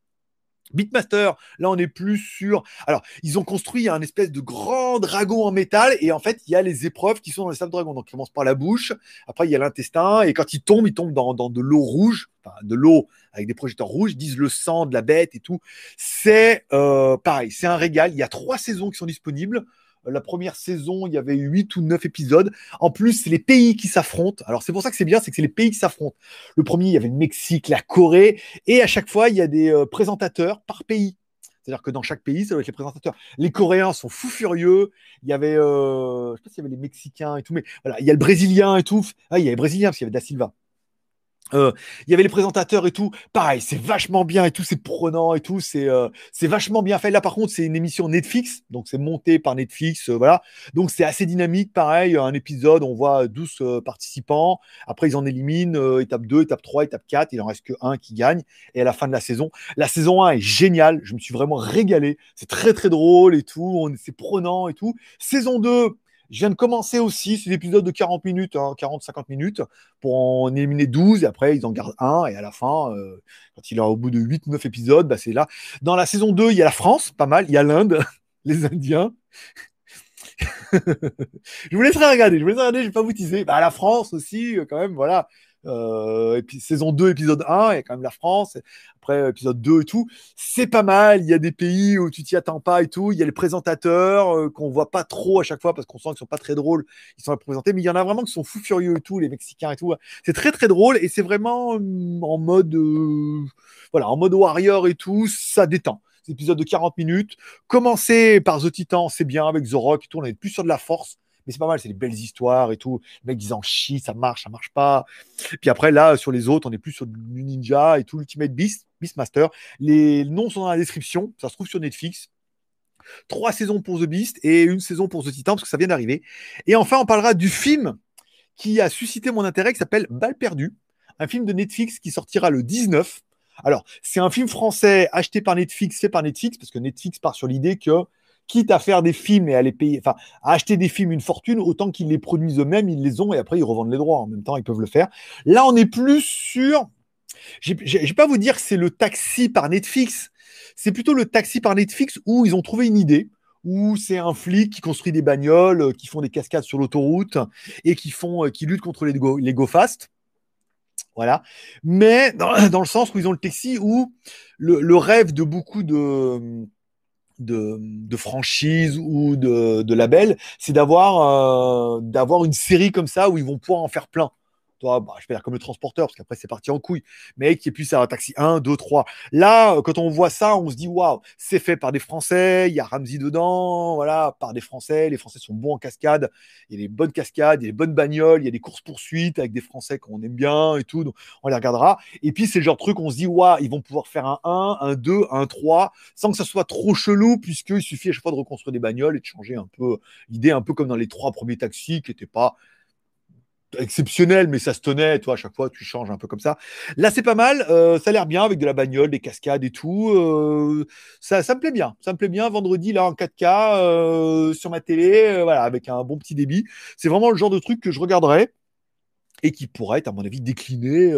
Beatmaster, là on est plus sur. Alors, ils ont construit un espèce de grand dragon en métal et en fait, il y a les épreuves qui sont dans les sables dragons. Donc, il commence par la bouche, après il y a l'intestin et quand il tombe, il tombe dans, dans de l'eau rouge, enfin de l'eau avec des projecteurs rouges, ils disent le sang de la bête et tout. C'est euh, pareil, c'est un régal. Il y a trois saisons qui sont disponibles. La première saison, il y avait huit ou neuf épisodes. En plus, c'est les pays qui s'affrontent. Alors, c'est pour ça que c'est bien, c'est que c'est les pays qui s'affrontent. Le premier, il y avait le Mexique, la Corée, et à chaque fois, il y a des euh, présentateurs par pays. C'est-à-dire que dans chaque pays, ça doit être les présentateurs. Les Coréens sont fous furieux. Il y avait, euh, je sais pas s'il y avait les Mexicains et tout, mais voilà, il y a le Brésilien et tout. Ah, il y avait le Brésilien parce qu'il y avait Da Silva. Euh, il y avait les présentateurs et tout. Pareil, c'est vachement bien et tout, c'est prenant et tout, c'est euh, c'est vachement bien fait. Là, par contre, c'est une émission Netflix, donc c'est monté par Netflix, euh, voilà. Donc c'est assez dynamique, pareil. Un épisode, on voit 12 euh, participants. Après, ils en éliminent étape 2, étape 3, étape 4. Il en reste que un qui gagne. Et à la fin de la saison, la saison 1 est géniale. Je me suis vraiment régalé. C'est très très drôle et tout. C'est prenant et tout. Saison 2. Je viens de commencer aussi, c'est l'épisode de 40 minutes, hein, 40-50 minutes, pour en éliminer 12, et après ils en gardent un, et à la fin, euh, quand il est au bout de 8-9 épisodes, bah, c'est là. Dans la saison 2, il y a la France, pas mal, il y a l'Inde, les Indiens. je vous laisserai regarder, je vous laisserai regarder, je vais pas vous teaser. Bah, la France aussi, euh, quand même, voilà. Euh, et puis saison 2, épisode 1, il y a quand même la France. Après, épisode 2 et tout. C'est pas mal. Il y a des pays où tu t'y attends pas et tout. Il y a les présentateurs euh, qu'on voit pas trop à chaque fois parce qu'on sent qu'ils sont pas très drôles. Ils sont représentés, mais il y en a vraiment qui sont fous furieux et tout, les Mexicains et tout. C'est très très drôle et c'est vraiment hum, en mode, euh, voilà, en mode warrior et tout. Ça détend. Épisode de 40 minutes. Commencer par The Titan, c'est bien avec The Rock et tout. On est plus sur de la force. Mais c'est pas mal, c'est des belles histoires et tout. Les mecs disent en ça marche, ça marche pas. Puis après, là, sur les autres, on est plus sur du Ninja et tout, Ultimate Beast, Beastmaster. Les noms sont dans la description, ça se trouve sur Netflix. Trois saisons pour The Beast et une saison pour The Titan, parce que ça vient d'arriver. Et enfin, on parlera du film qui a suscité mon intérêt, qui s'appelle Balle perdue, un film de Netflix qui sortira le 19. Alors, c'est un film français acheté par Netflix, fait par Netflix, parce que Netflix part sur l'idée que quitte à faire des films et à les payer, enfin, à acheter des films une fortune, autant qu'ils les produisent eux-mêmes, ils les ont et après ils revendent les droits. En même temps, ils peuvent le faire. Là, on est plus sur. Je vais pas vous dire que c'est le taxi par Netflix. C'est plutôt le taxi par Netflix où ils ont trouvé une idée, où c'est un flic qui construit des bagnoles, euh, qui font des cascades sur l'autoroute et qui font, euh, qui luttent contre les go, les go fast. Voilà. Mais dans, dans, le sens où ils ont le taxi, où le rêve de beaucoup de de, franchise ou de, de label, c'est d'avoir euh, d'avoir une série comme ça où ils vont pouvoir en faire plein. Toi, bah, je vais dire comme le transporteur, parce qu'après c'est parti en couille, mais qui est plus à taxi 1, 2, 3. Là, quand on voit ça, on se dit waouh, c'est fait par des Français, il y a Ramsey dedans, voilà, par des Français, les Français sont bons en cascade, il y a des bonnes cascades, il y a des bonnes bagnoles, il y a des courses-poursuites avec des Français qu'on aime bien et tout, donc on les regardera. Et puis c'est le genre de truc, on se dit waouh, ils vont pouvoir faire un 1, un 2, un 3, sans que ça soit trop chelou, puisqu'il suffit à chaque fois de reconstruire des bagnoles et de changer un peu l'idée, un peu comme dans les trois premiers taxis qui n'étaient pas exceptionnel, mais ça se tenait, toi, à chaque fois, tu changes un peu comme ça. Là, c'est pas mal, euh, ça a l'air bien avec de la bagnole, des cascades et tout. Euh, ça, ça me plaît bien, ça me plaît bien. Vendredi, là, en 4K, euh, sur ma télé, voilà, avec un bon petit débit. C'est vraiment le genre de truc que je regarderais et qui pourrait être, à mon avis, décliné.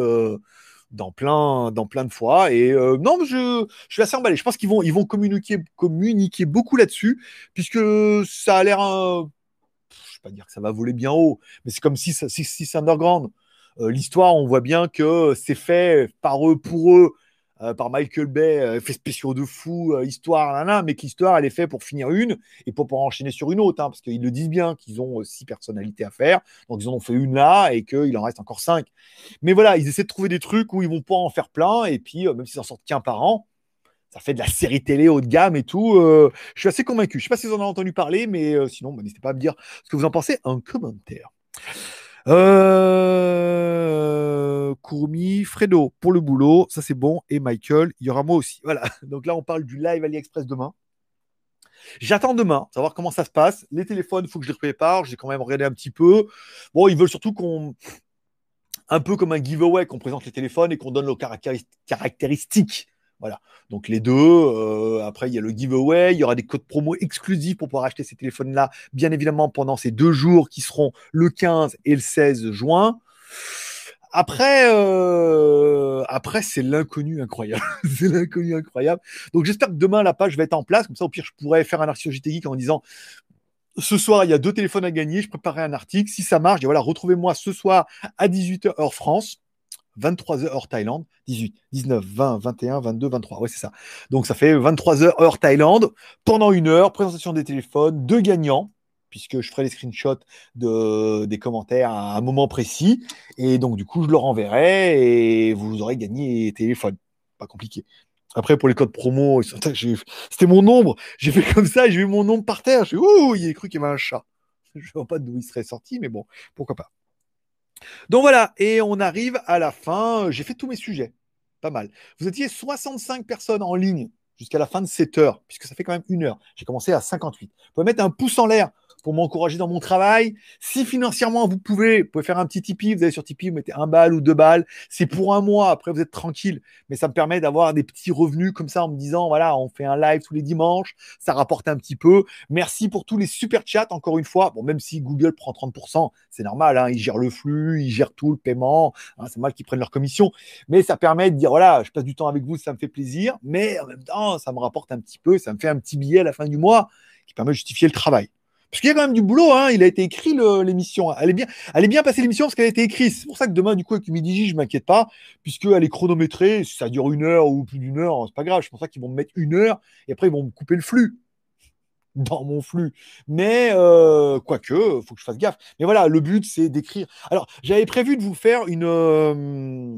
Dans plein, dans plein de fois. Et non, je, je suis assez emballé. Je pense qu'ils vont, ils vont communiquer, communiquer beaucoup là-dessus, puisque ça a l'air, vais pas dire que ça va voler bien haut, mais c'est comme si, si, si underground. Euh, l'histoire, on voit bien que c'est fait par eux, pour eux. Euh, par Michael Bay, euh, fait spéciaux de fou, euh, histoire, là, là, mais qu'histoire, elle est faite pour finir une et pour enchaîner sur une autre, hein, parce qu'ils le disent bien qu'ils ont six personnalités à faire, donc ils en ont fait une là et qu'il en reste encore cinq. Mais voilà, ils essaient de trouver des trucs où ils vont pas en faire plein, et puis même s'ils en sortent qu'un par an, ça fait de la série télé haut de gamme et tout. je suis assez convaincu. Je sais pas si vous en avez entendu parler, mais sinon, bah, n'hésitez pas à me dire ce que vous en pensez en commentaire. Euh... Fredo pour le boulot, ça c'est bon. Et Michael, il y aura moi aussi. Voilà. Donc là, on parle du live AliExpress demain. J'attends demain, savoir comment ça se passe. Les téléphones, il faut que je les prépare. J'ai quand même regardé un petit peu. Bon, ils veulent surtout qu'on. Un peu comme un giveaway, qu'on présente les téléphones et qu'on donne leurs caractéristiques voilà. Donc les deux. Euh, après, il y a le giveaway. Il y aura des codes promo exclusifs pour pouvoir acheter ces téléphones-là, bien évidemment, pendant ces deux jours qui seront le 15 et le 16 juin. Après, euh, après c'est l'inconnu incroyable. c'est l'inconnu incroyable. Donc j'espère que demain la page va être en place. Comme ça, au pire, je pourrais faire un article JT Geek en disant ce soir, il y a deux téléphones à gagner. Je préparerai un article. Si ça marche, je dis voilà, retrouvez-moi ce soir à 18h heure France. 23 heures heure Thaïlande, 18, 19, 20, 21, 22, 23. Ouais, c'est ça. Donc ça fait 23 heures heure Thaïlande. Pendant une heure, présentation des téléphones, deux gagnants, puisque je ferai les screenshots de, des commentaires à un moment précis. Et donc, du coup, je leur enverrai et vous aurez gagné les téléphones. Pas compliqué. Après, pour les codes promo, c'était mon nombre. J'ai fait comme ça, j'ai vu mon nombre par terre. J'ai ouh, il a cru qu'il y avait un chat. Je ne vois pas d'où il serait sorti, mais bon, pourquoi pas. Donc voilà, et on arrive à la fin. J'ai fait tous mes sujets. Pas mal. Vous étiez 65 personnes en ligne jusqu'à la fin de cette heure, puisque ça fait quand même une heure. J'ai commencé à 58. Vous pouvez mettre un pouce en l'air pour m'encourager dans mon travail. Si financièrement vous pouvez, vous pouvez faire un petit Tipeee. Vous allez sur Tipeee, vous mettez un balle ou deux balles. C'est pour un mois. Après, vous êtes tranquille. Mais ça me permet d'avoir des petits revenus comme ça en me disant, voilà, on fait un live tous les dimanches. Ça rapporte un petit peu. Merci pour tous les super chats. Encore une fois, bon, même si Google prend 30%, c'est normal. Hein, ils gèrent le flux, ils gèrent tout, le paiement. Hein, c'est mal qu'ils prennent leur commission. Mais ça permet de dire, voilà, je passe du temps avec vous, ça me fait plaisir. Mais en même temps, ça me rapporte un petit peu. Ça me fait un petit billet à la fin du mois qui permet de justifier le travail. Parce qu'il y a quand même du boulot, hein. il a été écrit l'émission. Elle est bien, elle est bien passée l'émission parce qu'elle a été écrite. C'est pour ça que demain, du coup, avec midi je m'inquiète pas, puisqu'elle est chronométrée. Si ça dure une heure ou plus d'une heure, c'est pas grave. C'est pour ça qu'ils vont me mettre une heure et après ils vont me couper le flux dans mon flux. Mais euh, quoique, faut que je fasse gaffe. Mais voilà, le but c'est d'écrire. Alors, j'avais prévu de vous faire une euh,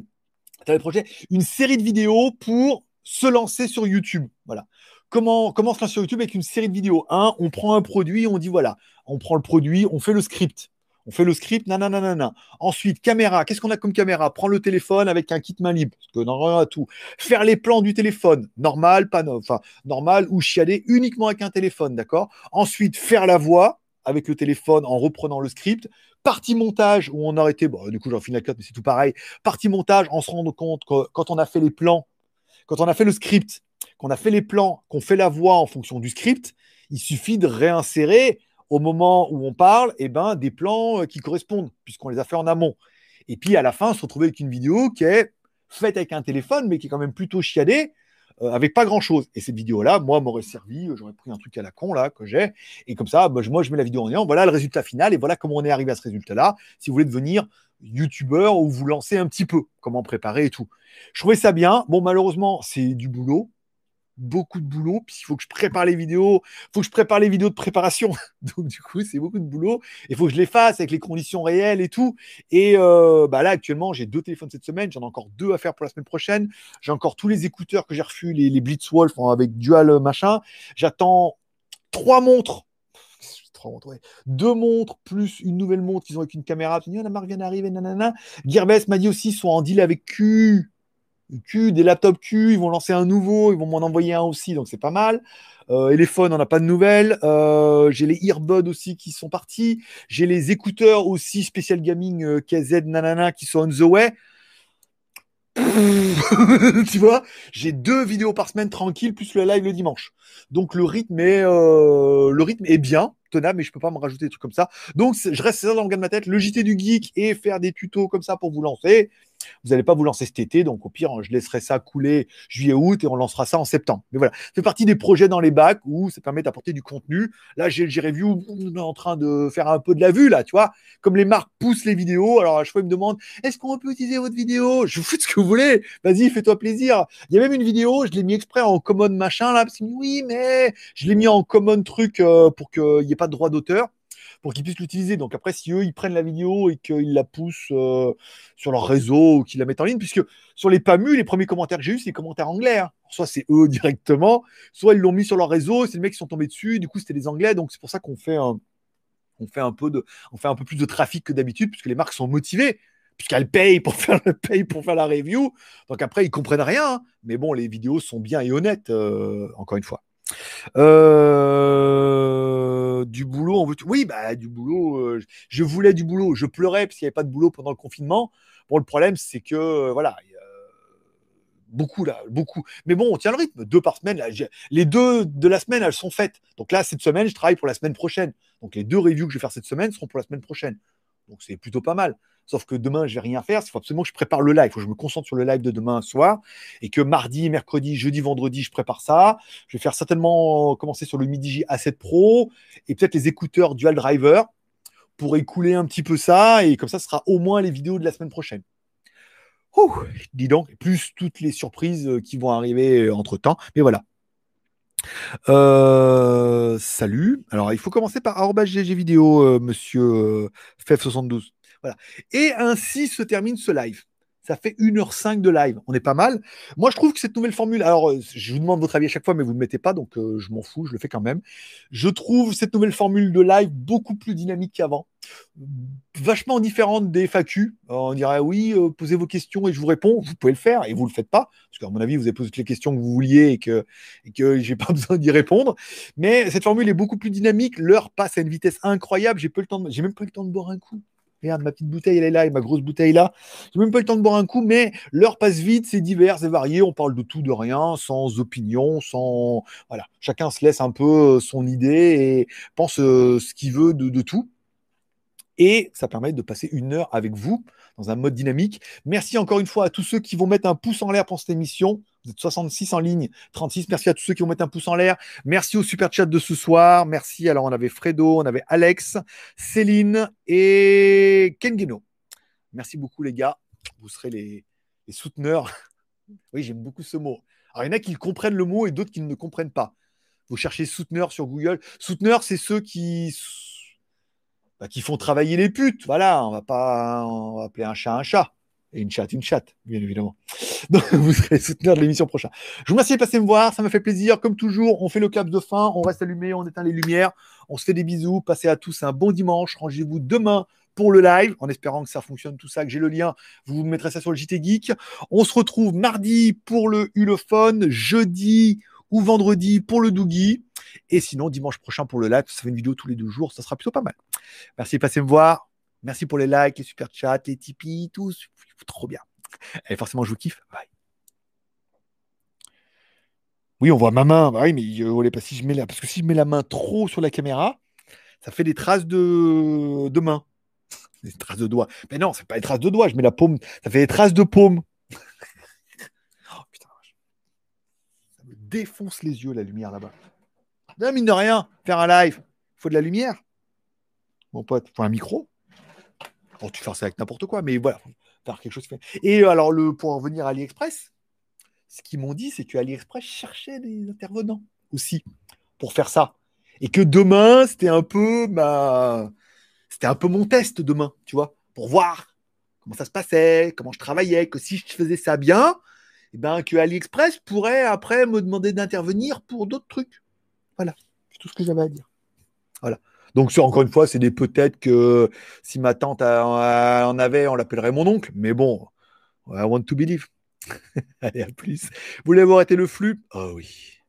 projet, une série de vidéos pour se lancer sur YouTube. Voilà comment, comment se lancer sur YouTube avec une série de vidéos. Un, on prend un produit, on dit voilà, on prend le produit, on fait le script. On fait le script, nanana. Ensuite, caméra. Qu'est-ce qu'on a comme caméra? Prends le téléphone avec un kit main libre, parce que non, a tout. Faire les plans du téléphone, normal, pas enfin normal ou chiader uniquement avec un téléphone, d'accord? Ensuite, faire la voix avec le téléphone en reprenant le script. Partie montage où on arrêtait, bon, du coup j'en finis la cote, mais c'est tout pareil. Partie montage, en se rendant compte que quand on a fait les plans, quand on a fait le script, qu'on a fait les plans, qu'on fait la voix en fonction du script, il suffit de réinsérer au moment où on parle eh ben, des plans euh, qui correspondent, puisqu'on les a fait en amont. Et puis à la fin, se retrouver avec une vidéo qui est faite avec un téléphone, mais qui est quand même plutôt chiadée, euh, avec pas grand chose. Et cette vidéo-là, moi, m'aurait servi, euh, j'aurais pris un truc à la con, là, que j'ai, et comme ça, bah, moi, je mets la vidéo en lien, voilà le résultat final, et voilà comment on est arrivé à ce résultat-là, si vous voulez devenir youtubeur ou vous lancer un petit peu, comment préparer et tout. Je trouvais ça bien. Bon, malheureusement, c'est du boulot beaucoup de boulot, puis il faut que je prépare les vidéos, il faut que je prépare les vidéos de préparation. Donc du coup, c'est beaucoup de boulot. Il faut que je les fasse avec les conditions réelles et tout. Et euh, bah là, actuellement, j'ai deux téléphones cette semaine, j'en ai encore deux à faire pour la semaine prochaine. J'ai encore tous les écouteurs que j'ai reçus, les, les Blitzwolf avec dual euh, machin. J'attends trois montres. Deux montres plus une nouvelle montre qu'ils ont avec une caméra. la marque vient d'arriver, nanana. Gearbest m'a dit aussi, ils sont en deal avec Q Q, des laptops Q, ils vont lancer un nouveau, ils vont m'en envoyer un aussi, donc c'est pas mal. Euh, et on n'a pas de nouvelles. Euh, j'ai les earbuds aussi qui sont partis. J'ai les écouteurs aussi Special Gaming euh, KZ nanana qui sont on the way. tu vois, j'ai deux vidéos par semaine tranquille plus le live le dimanche. Donc le rythme est euh, bien tenable, mais je peux pas me rajouter des trucs comme ça. Donc je reste ça dans le gars de ma tête, le JT du geek et faire des tutos comme ça pour vous lancer Vous n'allez pas vous lancer cet été, donc au pire, je laisserai ça couler juillet-août et on lancera ça en septembre. Mais voilà, c'est partie des projets dans les bacs où ça permet d'apporter du contenu. Là, j'ai le review on est en train de faire un peu de la vue, là, tu vois. Comme les marques poussent les vidéos, alors à chaque fois, ils me demandent est-ce qu'on peut utiliser votre vidéo? Je vous fais ce que vous voulez. Vas-y, fais-toi plaisir. Il y a même une vidéo, je l'ai mis exprès en common machin, là, parce que oui, mais je l'ai mis en common truc euh, pour qu'il n'y ait pas de droit d'auteur pour qu'ils puissent l'utiliser. Donc après, si eux, ils prennent la vidéo et qu'ils la poussent euh, sur leur réseau ou qu'ils la mettent en ligne, puisque sur les PAMU, les premiers commentaires que j'ai eu, c'est des commentaires anglais. Hein. Soit c'est eux directement, soit ils l'ont mis sur leur réseau, c'est les mecs qui sont tombés dessus, du coup c'était des anglais, donc c'est pour ça qu'on fait un, on fait un peu de, on fait un peu plus de trafic que d'habitude, puisque les marques sont motivées puisqu'elles payent pour faire le pour faire la review. Donc après, ils comprennent rien. Hein. Mais bon, les vidéos sont bien et honnêtes, euh, encore une fois. Euh, du boulot, on veut. Oui, bah du boulot. Euh, je voulais du boulot. Je pleurais parce qu'il n'y avait pas de boulot pendant le confinement. Bon, le problème, c'est que euh, voilà, beaucoup là, beaucoup. Mais bon, on tient le rythme. Deux par semaine. Les deux de la semaine, elles sont faites. Donc là, cette semaine, je travaille pour la semaine prochaine. Donc les deux reviews que je vais faire cette semaine seront pour la semaine prochaine. Donc c'est plutôt pas mal. Sauf que demain, je vais rien faire. Il faut absolument que je prépare le live. Il faut que je me concentre sur le live de demain soir. Et que mardi, mercredi, jeudi, vendredi, je prépare ça. Je vais faire certainement commencer sur le Midi A7 Pro et peut-être les écouteurs Dual Driver pour écouler un petit peu ça. Et comme ça, ce sera au moins les vidéos de la semaine prochaine. Ouh, dis donc, plus toutes les surprises qui vont arriver entre temps. Mais voilà. Euh, salut. Alors, il faut commencer par GG vidéo, euh, monsieur euh, FEF72. Voilà. Et ainsi se termine ce live. Ça fait 1h05 de live. On est pas mal. Moi, je trouve que cette nouvelle formule, alors euh, je vous demande votre avis à chaque fois, mais vous ne le mettez pas, donc euh, je m'en fous, je le fais quand même. Je trouve cette nouvelle formule de live beaucoup plus dynamique qu'avant. Vachement différente des FAQ. on dirait oui, euh, posez vos questions et je vous réponds. Vous pouvez le faire et vous ne le faites pas. Parce qu'à mon avis, vous avez posé toutes les questions que vous vouliez et que, et que j'ai pas besoin d'y répondre. Mais cette formule est beaucoup plus dynamique. L'heure passe à une vitesse incroyable. J'ai même pas le temps de boire un coup. Regarde, ma petite bouteille, elle est là, et ma grosse bouteille là. J'ai même pas le temps de boire un coup, mais l'heure passe vite, c'est divers et varié. On parle de tout, de rien, sans opinion, sans. Voilà. Chacun se laisse un peu euh, son idée et pense euh, ce qu'il veut de, tout. Et ça permet de passer une heure avec vous dans un mode dynamique. Merci encore une fois à tous ceux qui vont mettre un pouce en l'air pour cette émission. Vous êtes 66 en ligne, 36. Merci à tous ceux qui vont mettre un pouce en l'air. Merci au super chat de ce soir. Merci. Alors, on avait Fredo, on avait Alex, Céline et Kengeno. Merci beaucoup, les gars. Vous serez les, souteneurs. Oui, j'aime beaucoup ce mot. Alors, il y en a qui comprennent le mot et d'autres qui ne le comprennent pas. Vous cherchez souteneurs sur Google. Souteneurs, c'est ceux qui, bah, qui font travailler les putes. Voilà, on va pas on va appeler un chat un chat. Et une chatte, une chatte, bien évidemment. Donc, vous serez souteneur de l'émission prochaine. Je vous remercie de passer me voir, ça me fait plaisir. Comme toujours, on fait le clap de fin, on reste allumé, on éteint les lumières, on se fait des bisous. Passez à tous un bon dimanche. Rangez-vous demain pour le live, en espérant que ça fonctionne tout ça, que j'ai le lien. Vous vous mettrez ça sur le JT Geek. On se retrouve mardi pour le Ulophone, jeudi ou vendredi pour le Doogie. Et sinon, dimanche prochain pour le live, ça fait une vidéo tous les deux jours, ça sera plutôt pas mal. Merci de passer me voir. Merci pour les likes, les super chats, les Tipeee, tout trop bien. Et forcément, je vous kiffe. Oui, on voit ma main. Bah oui, mais je pas si je mets la... parce que si je mets la main trop sur la caméra, ça fait des traces de, de main. Des traces de doigts. Mais non, c'est pas des traces de doigts. Je mets la paume. Ça fait des traces de paume. oh putain. Ça me défonce les yeux la lumière là-bas. Non, mine de rien, faire un live, faut de la lumière. Mon pote, faut un micro. Bon, tu fais ça avec n'importe quoi, mais voilà, faire quelque chose. Et alors, le, pour revenir à AliExpress, ce qu'ils m'ont dit, c'est que AliExpress cherchait des intervenants aussi pour faire ça. Et que demain, c'était un peu ma. C'était un peu mon test demain, tu vois, pour voir comment ça se passait, comment je travaillais, que si je faisais ça bien, eh ben, que AliExpress pourrait après me demander d'intervenir pour d'autres trucs. Voilà, c'est tout ce que j'avais à dire. Voilà. Donc, encore une fois, c'est des peut-être que si ma tante en avait, on l'appellerait mon oncle. Mais bon, I want to believe. Allez, à plus. Vous voulez avoir été le flux? Oh oui.